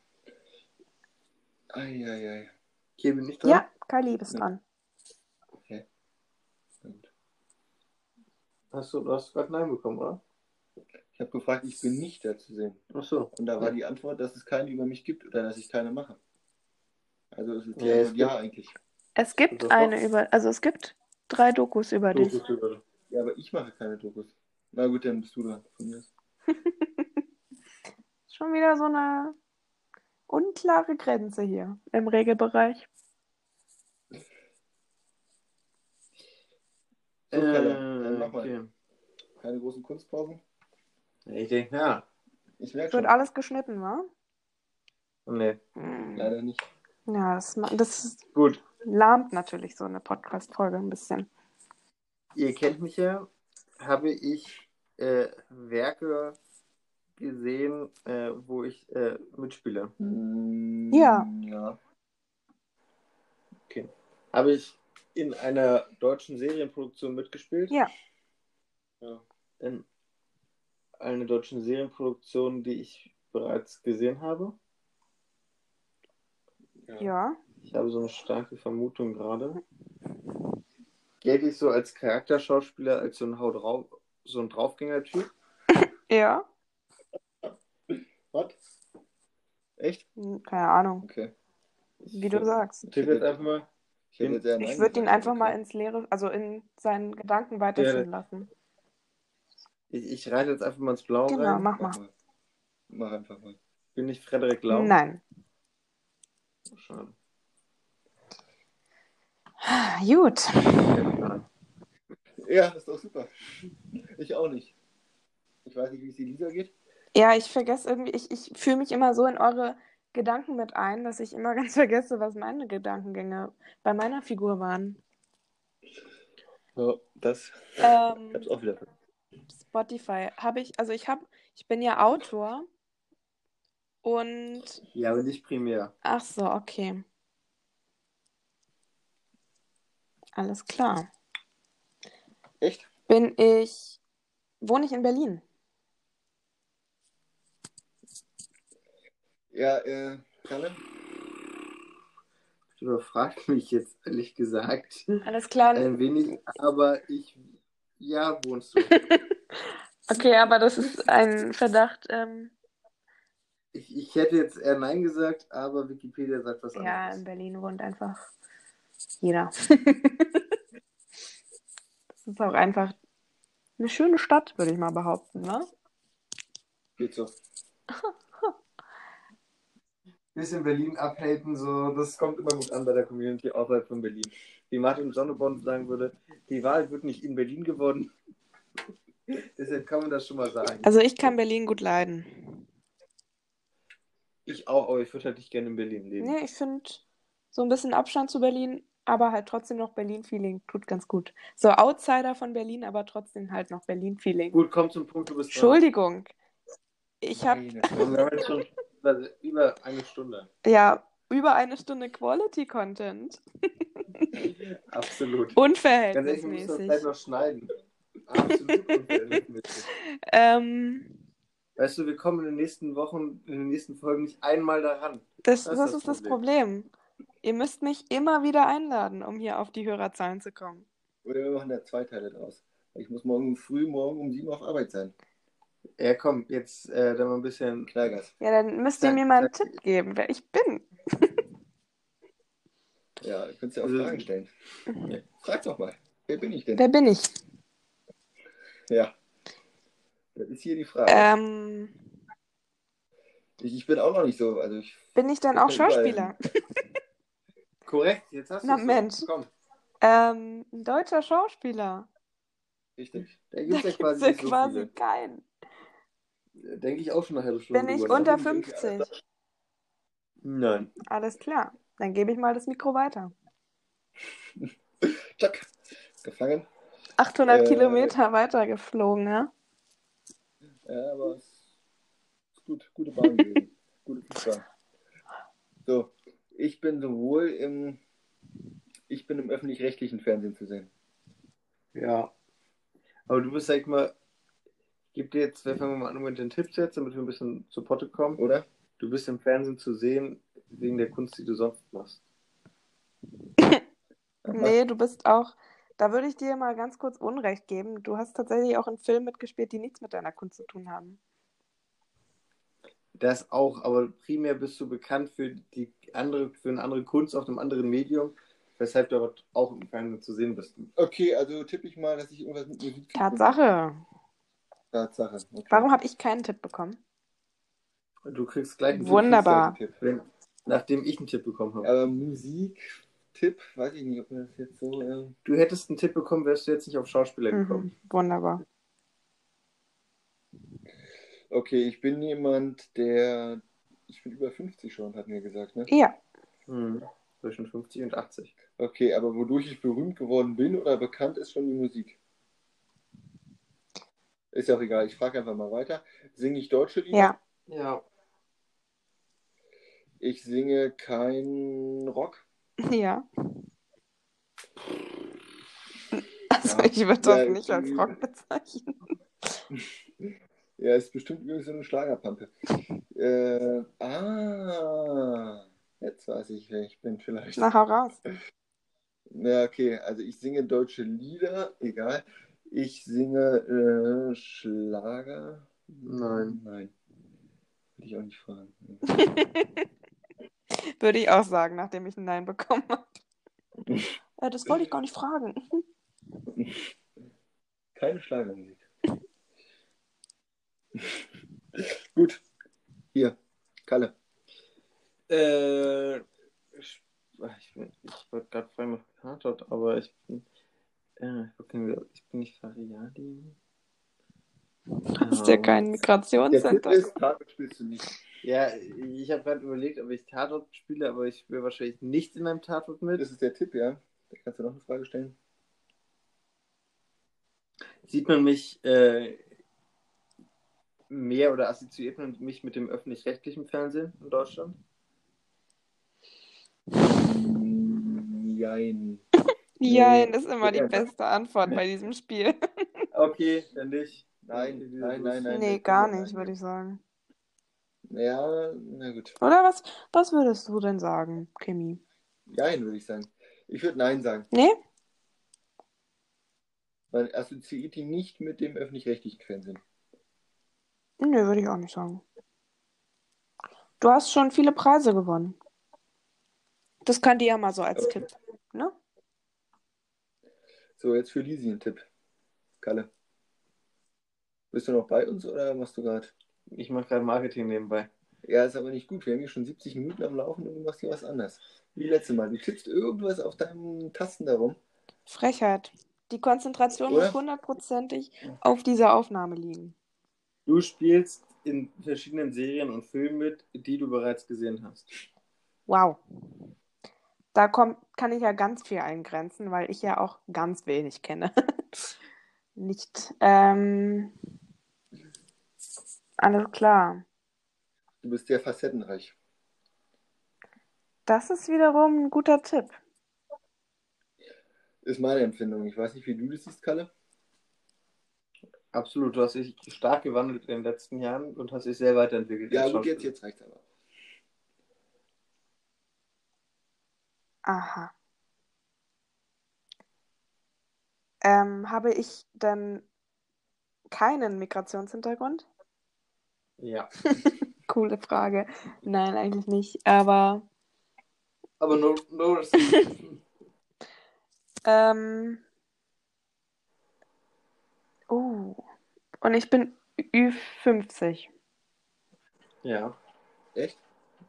Eieiei. Hier bin ich dran. Ja, Kali, bist Ja. dran. Gut. Hast du, du hast gerade Nein bekommen, oder? Ich habe gefragt, ich bin nicht da zu sehen. Ach so. Und da war die Antwort, dass es keine über mich gibt oder dass ich keine mache. Also es ist Ja, es ja eigentlich. Es gibt Das eine über, also es gibt drei Dokus über dich. Dokus über- Ja, aber ich mache keine Dokus. Na gut, dann bist du da von mir. Schon wieder so eine unklare Grenze hier im Regelbereich. So, Kalle, dann Äh, mach mal. okay. Keine großen Kunstpausen. Ich denke, ja. Ich merke Wird schon. alles geschnitten, wa? Nee. Hm. Leider nicht. Ja, das, das Gut. lahmt natürlich so eine Podcast-Folge ein bisschen. Ihr kennt mich ja. Habe ich äh, Werke gesehen, äh, wo ich äh, mitspiele? Mm, Ja. Ja. Habe ich in einer deutschen Serienproduktion mitgespielt? Ja. ja. In einer deutschen Serienproduktion, die ich bereits gesehen habe? Ja. Ich habe so eine starke Vermutung gerade. Gelte ich so als Charakterschauspieler, als so ein Hau drauf, so ein Draufgänger-Typ? Ja. Was? Echt? Hm, Keine Ahnung, Okay. wie du sagst. Ich tippe jetzt einfach mal. Ich, Ich würde ihn einfach mal ins Leere, also in seinen Gedanken weiterführen Ja. lassen. Ich, ich reite jetzt einfach mal ins Blaue Genau, rein. mach Mach mal. mal. Mach einfach mal. Bin ich Frederik Lau? Nein. Schade. Gut. Ja, das ist doch super. Ich auch nicht. Ich weiß nicht, wie es Lisa geht. Ja, ich vergesse irgendwie, ich, ich fühle mich immer so in eure Gedanken mit ein, dass ich immer ganz vergesse, was meine Gedankengänge bei meiner Figur waren. Ja, das Ähm, hab's auch wieder. Spotify habe ich, also ich habe, ich bin ja Autor und Ja, aber nicht primär. ach so, okay. Alles klar. Echt? Bin ich, wohne ich in Berlin? Ja, äh, Kalle? Du überfragst mich jetzt ehrlich gesagt Alles klar. ein wenig, aber ich. Ja, wohnst du. Okay, aber das ist ein Verdacht. Ähm, Ich, ich hätte jetzt eher Nein gesagt, aber Wikipedia sagt was ja, anderes. in Berlin wohnt einfach jeder. das ist auch einfach eine schöne Stadt, würde ich mal behaupten, ne? Geht so. Bisschen Berlin abhaten, so, das kommt immer gut an bei der Community außerhalb von Berlin. Wie Martin Sonneborn sagen würde, die Wahl wird nicht in Berlin gewonnen. Deshalb kann man das schon mal sagen. Also ich kann Berlin gut leiden. Ich auch, aber ich würde halt nicht gerne in Berlin leben. Nee, ich finde so ein bisschen Abstand zu Berlin, aber halt trotzdem noch Berlin-Feeling tut ganz gut. So Outsider von Berlin, aber trotzdem halt noch Berlin-Feeling. Gut, komm zum Punkt, du bist dran. Entschuldigung. Ich habe Über, über eine Stunde. ja über eine Stunde Quality-Content. Absolut. Ganz ehrlich, das gleich Unverhältnismäßig. noch schneiden. Absolut unverhältnismäßig. Ähm, Weißt du, wir kommen in den nächsten Wochen, in den nächsten Folgen nicht einmal daran. das, Das ist das ist das Problem. Ihr müsst mich immer wieder einladen, um hier auf die Hörerzahlen zu kommen. Oder wir machen da zwei Teile draus. Ich muss morgen früh, morgen um sieben auf Arbeit sein. Ja, komm, jetzt äh, dann mal ein bisschen. Knallgas. Ja, dann müsst ihr Sag- mir mal einen sag- Tipp geben, wer ich bin. Ja, du könntest ja auch Also- Fragen stellen. Ja, frag doch mal. Wer bin ich denn? Wer bin ich? Ja. Das ist hier die Frage. Ähm, Ich, ich bin auch noch nicht so. Also ich, bin ich dann auch. Schauspieler? Korrekt, jetzt hast du Na, es. Mensch. Komm, Ähm, ein deutscher Schauspieler. richtig. da gibt es ja quasi ja so quasi viele. keinen. Denke ich auch schon eine halbe Stunde. Bin ich unter nach. 50? Nein. Alles klar. Dann gebe ich mal das Mikro weiter. Zack. Gefangen. 800 Äh, Kilometer weiter geflogen, ja? Ja, aber es ist gut. Gute Bahn gewesen. Gute Fußball. So. Ich bin sowohl im, ich bin im öffentlich-rechtlichen Fernsehen zu sehen. Ja. Aber du bist, sag ich mal, gebe dir jetzt, wir fangen mal an mit den Tipps jetzt, damit wir ein bisschen zu Potte kommen. Oder? Du bist im Fernsehen zu sehen, wegen der Kunst, die du sonst machst. Nee, du bist auch Da würde ich dir mal ganz kurz Unrecht geben. Du hast tatsächlich auch in Filmen mitgespielt, die nichts mit deiner Kunst zu tun haben. Das auch, aber primär bist du bekannt für die andere, für eine andere Kunst auf einem anderen Medium, weshalb du aber auch im Fernsehen zu sehen bist. Okay, also tippe ich mal, dass ich irgendwas mit Musik. zu tun habe. Tatsache. Okay. Warum habe ich keinen Tipp bekommen? Du kriegst gleich einen Wunderbar. Tipp. Tipp, wenn- nachdem ich einen Tipp bekommen habe. Aber Musik-Tipp, weiß ich nicht, ob mir das jetzt so. Äh... Du hättest einen Tipp bekommen, wärst du jetzt nicht auf Schauspieler gekommen. Mhm. Wunderbar. Okay, ich bin jemand, der. Ich bin über 50 schon, hat mir gesagt, ne? Ja. Mhm. Zwischen 50 und 80. Okay, aber wodurch ich berühmt geworden bin oder bekannt ist schon die Musik? Ist ja auch egal, ich frage einfach mal weiter. Singe ich deutsche Lieder? Ja. Ja. Ich singe kein Rock. Ja. Also Ja. ich würde das Ja, nicht als Rock bezeichnen. Ja, ist bestimmt irgendwie so eine Schlagerpampe. Äh, ah, jetzt weiß ich, wer ich bin vielleicht. Na, hau raus. Ja, okay, also ich singe deutsche Lieder, egal. Ich singe äh, Schlager. Nein. Nein. Würde ich auch nicht fragen. Würde ich auch sagen, nachdem ich ein Nein bekommen habe. äh, das wollte ich gar nicht fragen. Keine Schlagermusik. Gut. Hier, Kalle. Äh, ich, ich, wollte gerade fragen Tatort, aber ich bin. Äh, ich bin- ich bin nicht Fariadi. Du hast ja Tipp Migrationscenter. Tatort spielst du nicht. Ja, ich habe gerade überlegt, ob ich Tatort spiele, aber ich spiele wahrscheinlich nicht in einem Tatort mit. Das ist der Tipp, ja. Da kannst du noch eine Frage stellen. Sieht man mich äh, mehr oder assoziiert man mich mit dem öffentlich-rechtlichen Fernsehen in Deutschland? Jein. Jein, ist immer die beste Antwort bei diesem Spiel. Okay, dann nicht. Nein, nein, nein, nein. Nee, gar nicht, würde ich sagen. Ja, na gut. Oder was, was würdest du denn sagen, Kimi? Jein, würde ich sagen. Ich würde Nein sagen. Nee? Man assoziiert ihn nicht mit dem öffentlich-rechtlichen Fernsehen. Nee, würde ich auch nicht sagen. Du hast schon viele Preise gewonnen. Das könnt ihr ja mal so als Tipp. So, jetzt für Lisi ein Tipp. Kalle. Bist du noch bei uns oder machst du gerade? Ich mache gerade Marketing nebenbei. Ja, ist aber nicht gut. Wir haben hier schon 70 Minuten am Laufen und du machst hier was anderes. Wie letzte Mal. Du tippst irgendwas auf deinen Tasten darum. Frechheit. Die Konzentration Oder? muss hundertprozentig auf dieser Aufnahme liegen. Du spielst in verschiedenen Serien und Filmen mit, die du bereits gesehen hast. Wow. Da kommt, kann ich ja ganz viel eingrenzen, weil ich ja auch ganz wenig kenne. Nicht. Ähm, alles klar. Du bist sehr facettenreich. Das ist wiederum ein guter Tipp. Ist meine Empfindung. Ich weiß nicht, wie du das siehst, Kalle. Absolut, du hast dich stark gewandelt in den letzten Jahren und hast dich sehr weiterentwickelt. Ja, gut, jetzt, jetzt reicht's aber. Aha. Ähm, habe ich denn keinen Migrationshintergrund? Ja, Coole Frage. Nein, eigentlich nicht. Aber aber nur, nur ähm, oh. Und ich bin Ü50. Ja, Echt?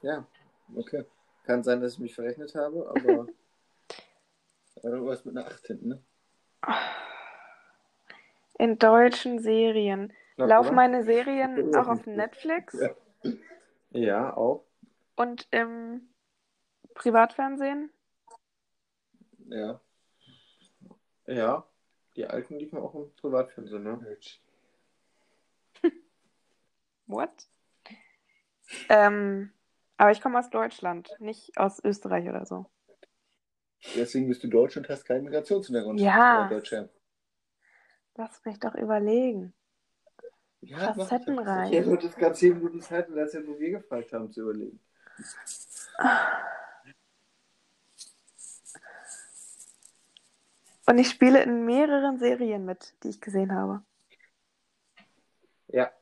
ja. Okay. Kann sein, dass ich mich verrechnet habe, aber du warst mit einer 8 hinten, ne? In deutschen Serien. Knapp, Laufen oder? meine Serien auch auf Netflix Ja. Ja, auch. und im Privatfernsehen? Ja. Ja, die alten liefen auch im Privatfernsehen, ne? What? Ähm, aber ich komme aus Deutschland, nicht aus Österreich oder so. Deswegen bist du Deutsch und hast keinen Migrationshintergrund. Ja. Deutscher. Lass mich doch überlegen. Ja. Facettenreich. Ich hätte das gerade 10 Minuten Zeit, und nur wir gefragt haben, zu überlegen. Und ich spiele in mehreren Serien mit, die ich gesehen habe. Ja.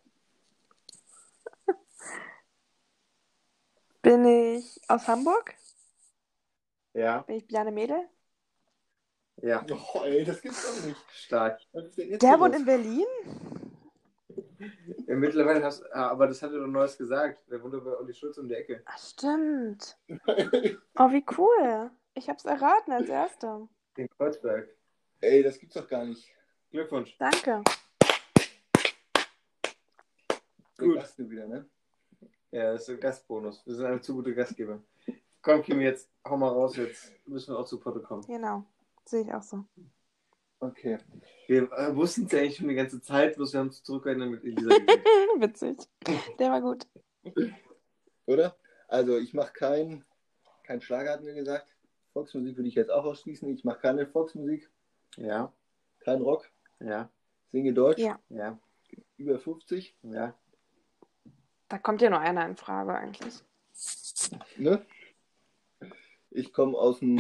Bin ich aus Hamburg? Ja. Bin ich Bjane Mädel? Ja. Oh, ey, das gibt's doch nicht. Stark. Der wohnt in Berlin? Ja, mittlerweile hast ah, aber das hat er doch Neues gesagt. Der wohnt bei Olli Schulz um die Ecke. Ach, stimmt. Oh, wie cool. Ich hab's erraten als Erster. In Kreuzberg. Ey, das gibt's doch gar nicht. Glückwunsch. Danke. Gut. Nur wieder, ne? Ja, das ist ein Gastbonus. Wir sind eine zu gute Gastgeber. Komm, Kim, jetzt hau mal raus. Jetzt müssen wir auch zu Potte kommen. Genau. Sehe ich auch so. Okay. Wir äh, wussten es ja eigentlich schon die ganze Zeit, bloß wir haben es zurückgehalten mit Elisa. Witzig. Der war gut. Oder? Also, ich mache kein, kein Schlager, hatten wir gesagt. Volksmusik würde ich jetzt auch ausschließen. Ich mache keine Volksmusik, ja, kein Rock, ja, singe Deutsch, Ja. ja, über 50. ja. Da kommt ja nur einer in Frage eigentlich. Ne? Ich komme aus dem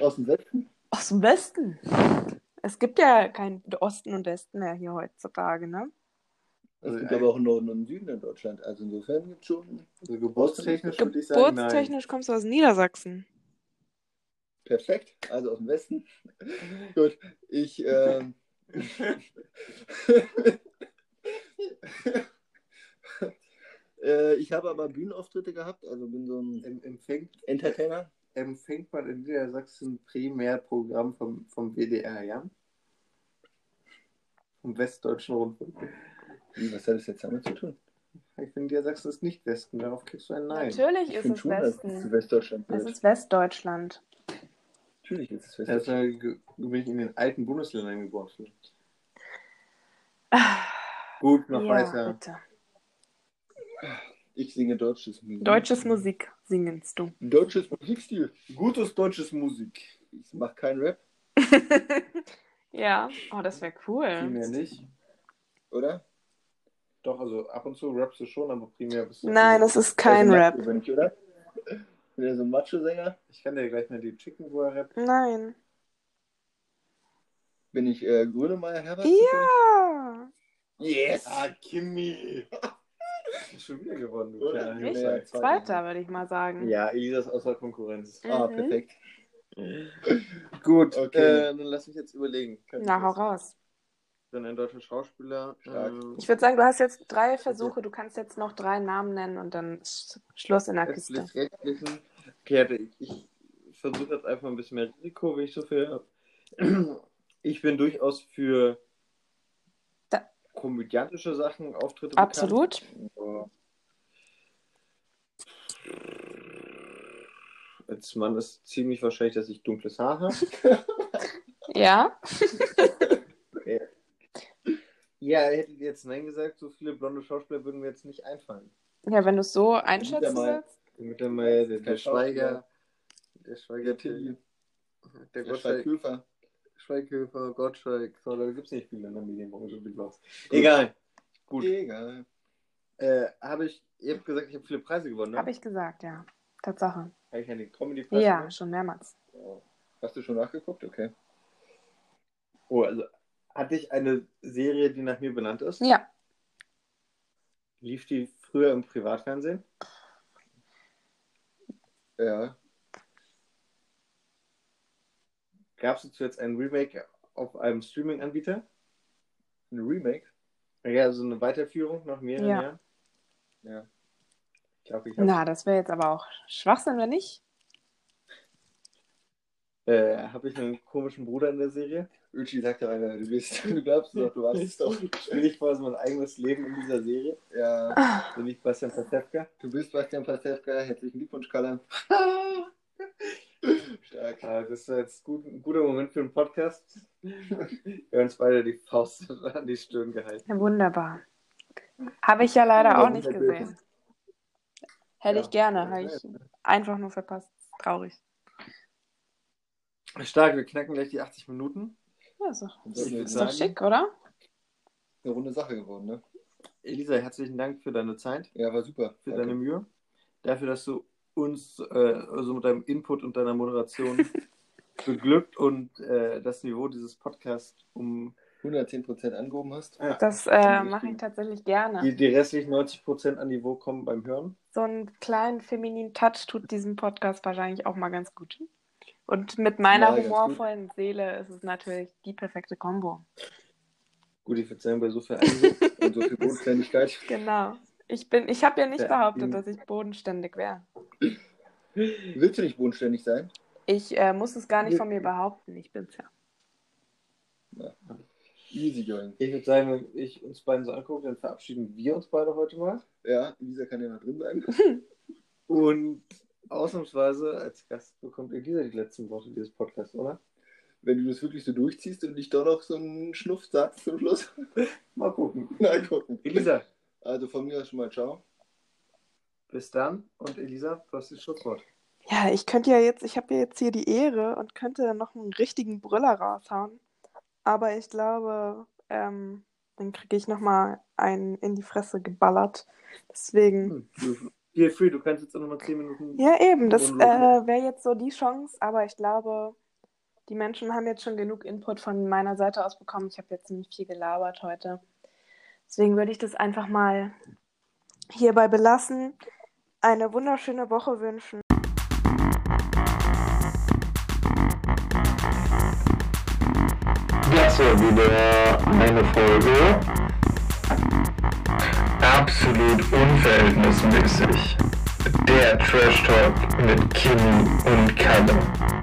aus dem Westen. Aus dem Westen. Es gibt ja kein Osten und Westen mehr hier heutzutage, ne? Es gibt aber auch einen Norden und einen Süden in Deutschland. Also insofern gibt es schon Also geburtstechnisch würde ich sagen, nein. Geburtstechnisch kommst du aus Niedersachsen. perfekt. Also aus dem Westen. Gut. Ich ähm, äh, ich habe aber Bühnenauftritte gehabt, also bin so ein Em- Empfängt, Entertainer. empfängt man in Niedersachsen Primärprogramm vom, vom WDR, ja? Vom Westdeutschen Rundfunk. Wie, Was hat das jetzt damit zu tun? Ich finde, Niedersachsen ist nicht Westen. Darauf kriegst du ein Nein. Natürlich Ich ist es schon, dass es Westen. Westdeutschland Es ist Westdeutschland. Natürlich ist es Westdeutschland. ge- bin ich in den alten Bundesländern geboren. Gut, noch ja, weiter. bitte. Ich singe deutsches Musik. Deutsches Musik singst du. Deutsches Musikstil. Gutes deutsches Musik. Ich mache keinen Rap, ja, oh, das wäre cool. Primär nicht. oder? Doch, also ab und zu rappst du schon, aber primär bist du. Nein, es ist kein Also, Rap. Bin ich, oder? Bin ja so ein Macho-Sänger. Ich kann dir gleich mal die Chicken, wo er rappt. Nein. Bin ich äh, Grönemeyer Herbert? Ja. Yes! Ah, Kimi! Schon wieder gewonnen, du kleiner. Junge. Ja, zweiter. Zweiter, würde ich mal sagen. Ja, Elisa ist außer Konkurrenz. Ah, Mhm. perfekt. Gut, Okay. äh, dann lass mich jetzt überlegen. Na, hau raus. Ich bin ein deutscher Schauspieler. Ähm, Ich würde sagen, du hast jetzt drei Versuche. Du kannst jetzt noch drei Namen nennen und dann Schluss in der Kiste. öffentlich-rechtlichen. Okay, ich, ich versuche jetzt einfach ein bisschen mehr Risiko, wie ich so viel habe. Ich bin durchaus für komödiantische Sachen, Auftritte Absolut. bekannt. Als Mann ist ziemlich wahrscheinlich, dass ich dunkles Haar habe. Ja. Ja, hätte ich jetzt Nein gesagt, so viele blonde Schauspieler würden mir jetzt nicht einfallen. Ja, wenn du es so einschätzen willst. Der Mittermeier, der, Kein der Schweiger, der Schweiger, Der Tilly. der Der Gottschalk, Schweighöfer. Schweighöfer, Gottschalk, so, da gibt es nicht viele in der Medienbranche, wie los. Egal. Gut. Egal. Äh, habe ich, ihr habt gesagt, ich habe viele Preise gewonnen, ne? Habe ich gesagt, ja. Tatsache. Habe ich einen Comedy-Preis Ja, gewonnen? schon mehrmals. Hast du schon nachgeguckt? Okay. Oh, also hatte ich eine Serie, die nach mir benannt ist? Ja. Lief die früher im Privatfernsehen? Ja. Gab es dazu jetzt ein Remake auf einem Streaming-Anbieter? Ein Remake? Ja, also eine Weiterführung nach mehreren Ja. Jahren? Ja. Ich glaube, ich habe Na, das wäre jetzt aber auch Schwachsinn, wenn nicht. äh, hab ich einen komischen Bruder in der Serie. Uchi sagt ja einer, du bist, du glaubst doch, du warst es doch. Spiele ich quasi mein eigenes Leben in dieser Serie? Ja. Bin ich Bastian Pastewka? Du bist Bastian Pastewka. Herzlichen Glückwunsch, Kalle. Stark. Ah, das ist jetzt gut, ein guter Moment für einen Podcast. Wir haben uns beide die Faust an die Stirn gehalten. Ja, wunderbar. Habe ich ja leider Ja, auch nicht gesehen. Hätte Ja. ich gerne, habe ich einfach nur verpasst. Traurig. Stark, wir knacken gleich die 80 Minuten. Ja, doch, Das ist eine doch schick, oder? runde Sache geworden, ne? Elisa, herzlichen Dank für deine Zeit, Ja, war super. für Danke. deine Mühe. Dafür, dass du uns, äh, also mit deinem Input und deiner Moderation beglückt und äh, das Niveau dieses Podcasts um 110% angehoben hast. Das äh, mache ich tatsächlich gerne. die, die restlichen 90% an Niveau kommen beim Hören. So einen kleinen femininen Touch tut diesem Podcast wahrscheinlich auch mal ganz gut. Und mit meiner Ja, humorvollen Seele ist es natürlich die perfekte Kombo. Gut, ich würde sagen, bei so viel Einsatz. Und so viel Bodenständigkeit. Genau. Ich bin, ich habe ja nicht Ja, behauptet, dass ich bodenständig wäre. Willst du nicht bodenständig sein? Ich äh, muss es gar nicht von mir behaupten. Ich bin's ja. Easy going. Ich würde sagen, wenn ich uns beiden so angucke, dann verabschieden wir uns beide heute mal. Ja, Lisa kann ja noch drin bleiben. Und ausnahmsweise als Gast bekommt Elisa die letzten Worte dieses Podcasts, oder? Wenn du das wirklich so durchziehst und nicht doch noch so einen Schnuff sagst zum Schluss. Mal gucken. Na, gucken. Elisa, Also von mir aus schon mal ciao. bis dann. Und Elisa, du hast das Schlusswort. Ja, ich könnte ja jetzt, ich habe ja jetzt hier die Ehre und könnte noch einen richtigen Brüller raushauen. Aber ich glaube, ähm, dann kriege ich nochmal einen in die Fresse geballert. Deswegen. Hm, Feel free, du kannst jetzt auch nochmal 10 Minuten. Ja, eben, das äh, wäre jetzt so die Chance, aber ich glaube, die Menschen haben jetzt schon genug Input von meiner Seite aus bekommen. Ich habe jetzt ziemlich viel gelabert heute. Deswegen würde ich das einfach mal hierbei belassen. Eine wunderschöne Woche wünschen. Das war wieder eine Folge. Absolut unverhältnismäßig. Der Trash Talk mit Kimi und Kalle.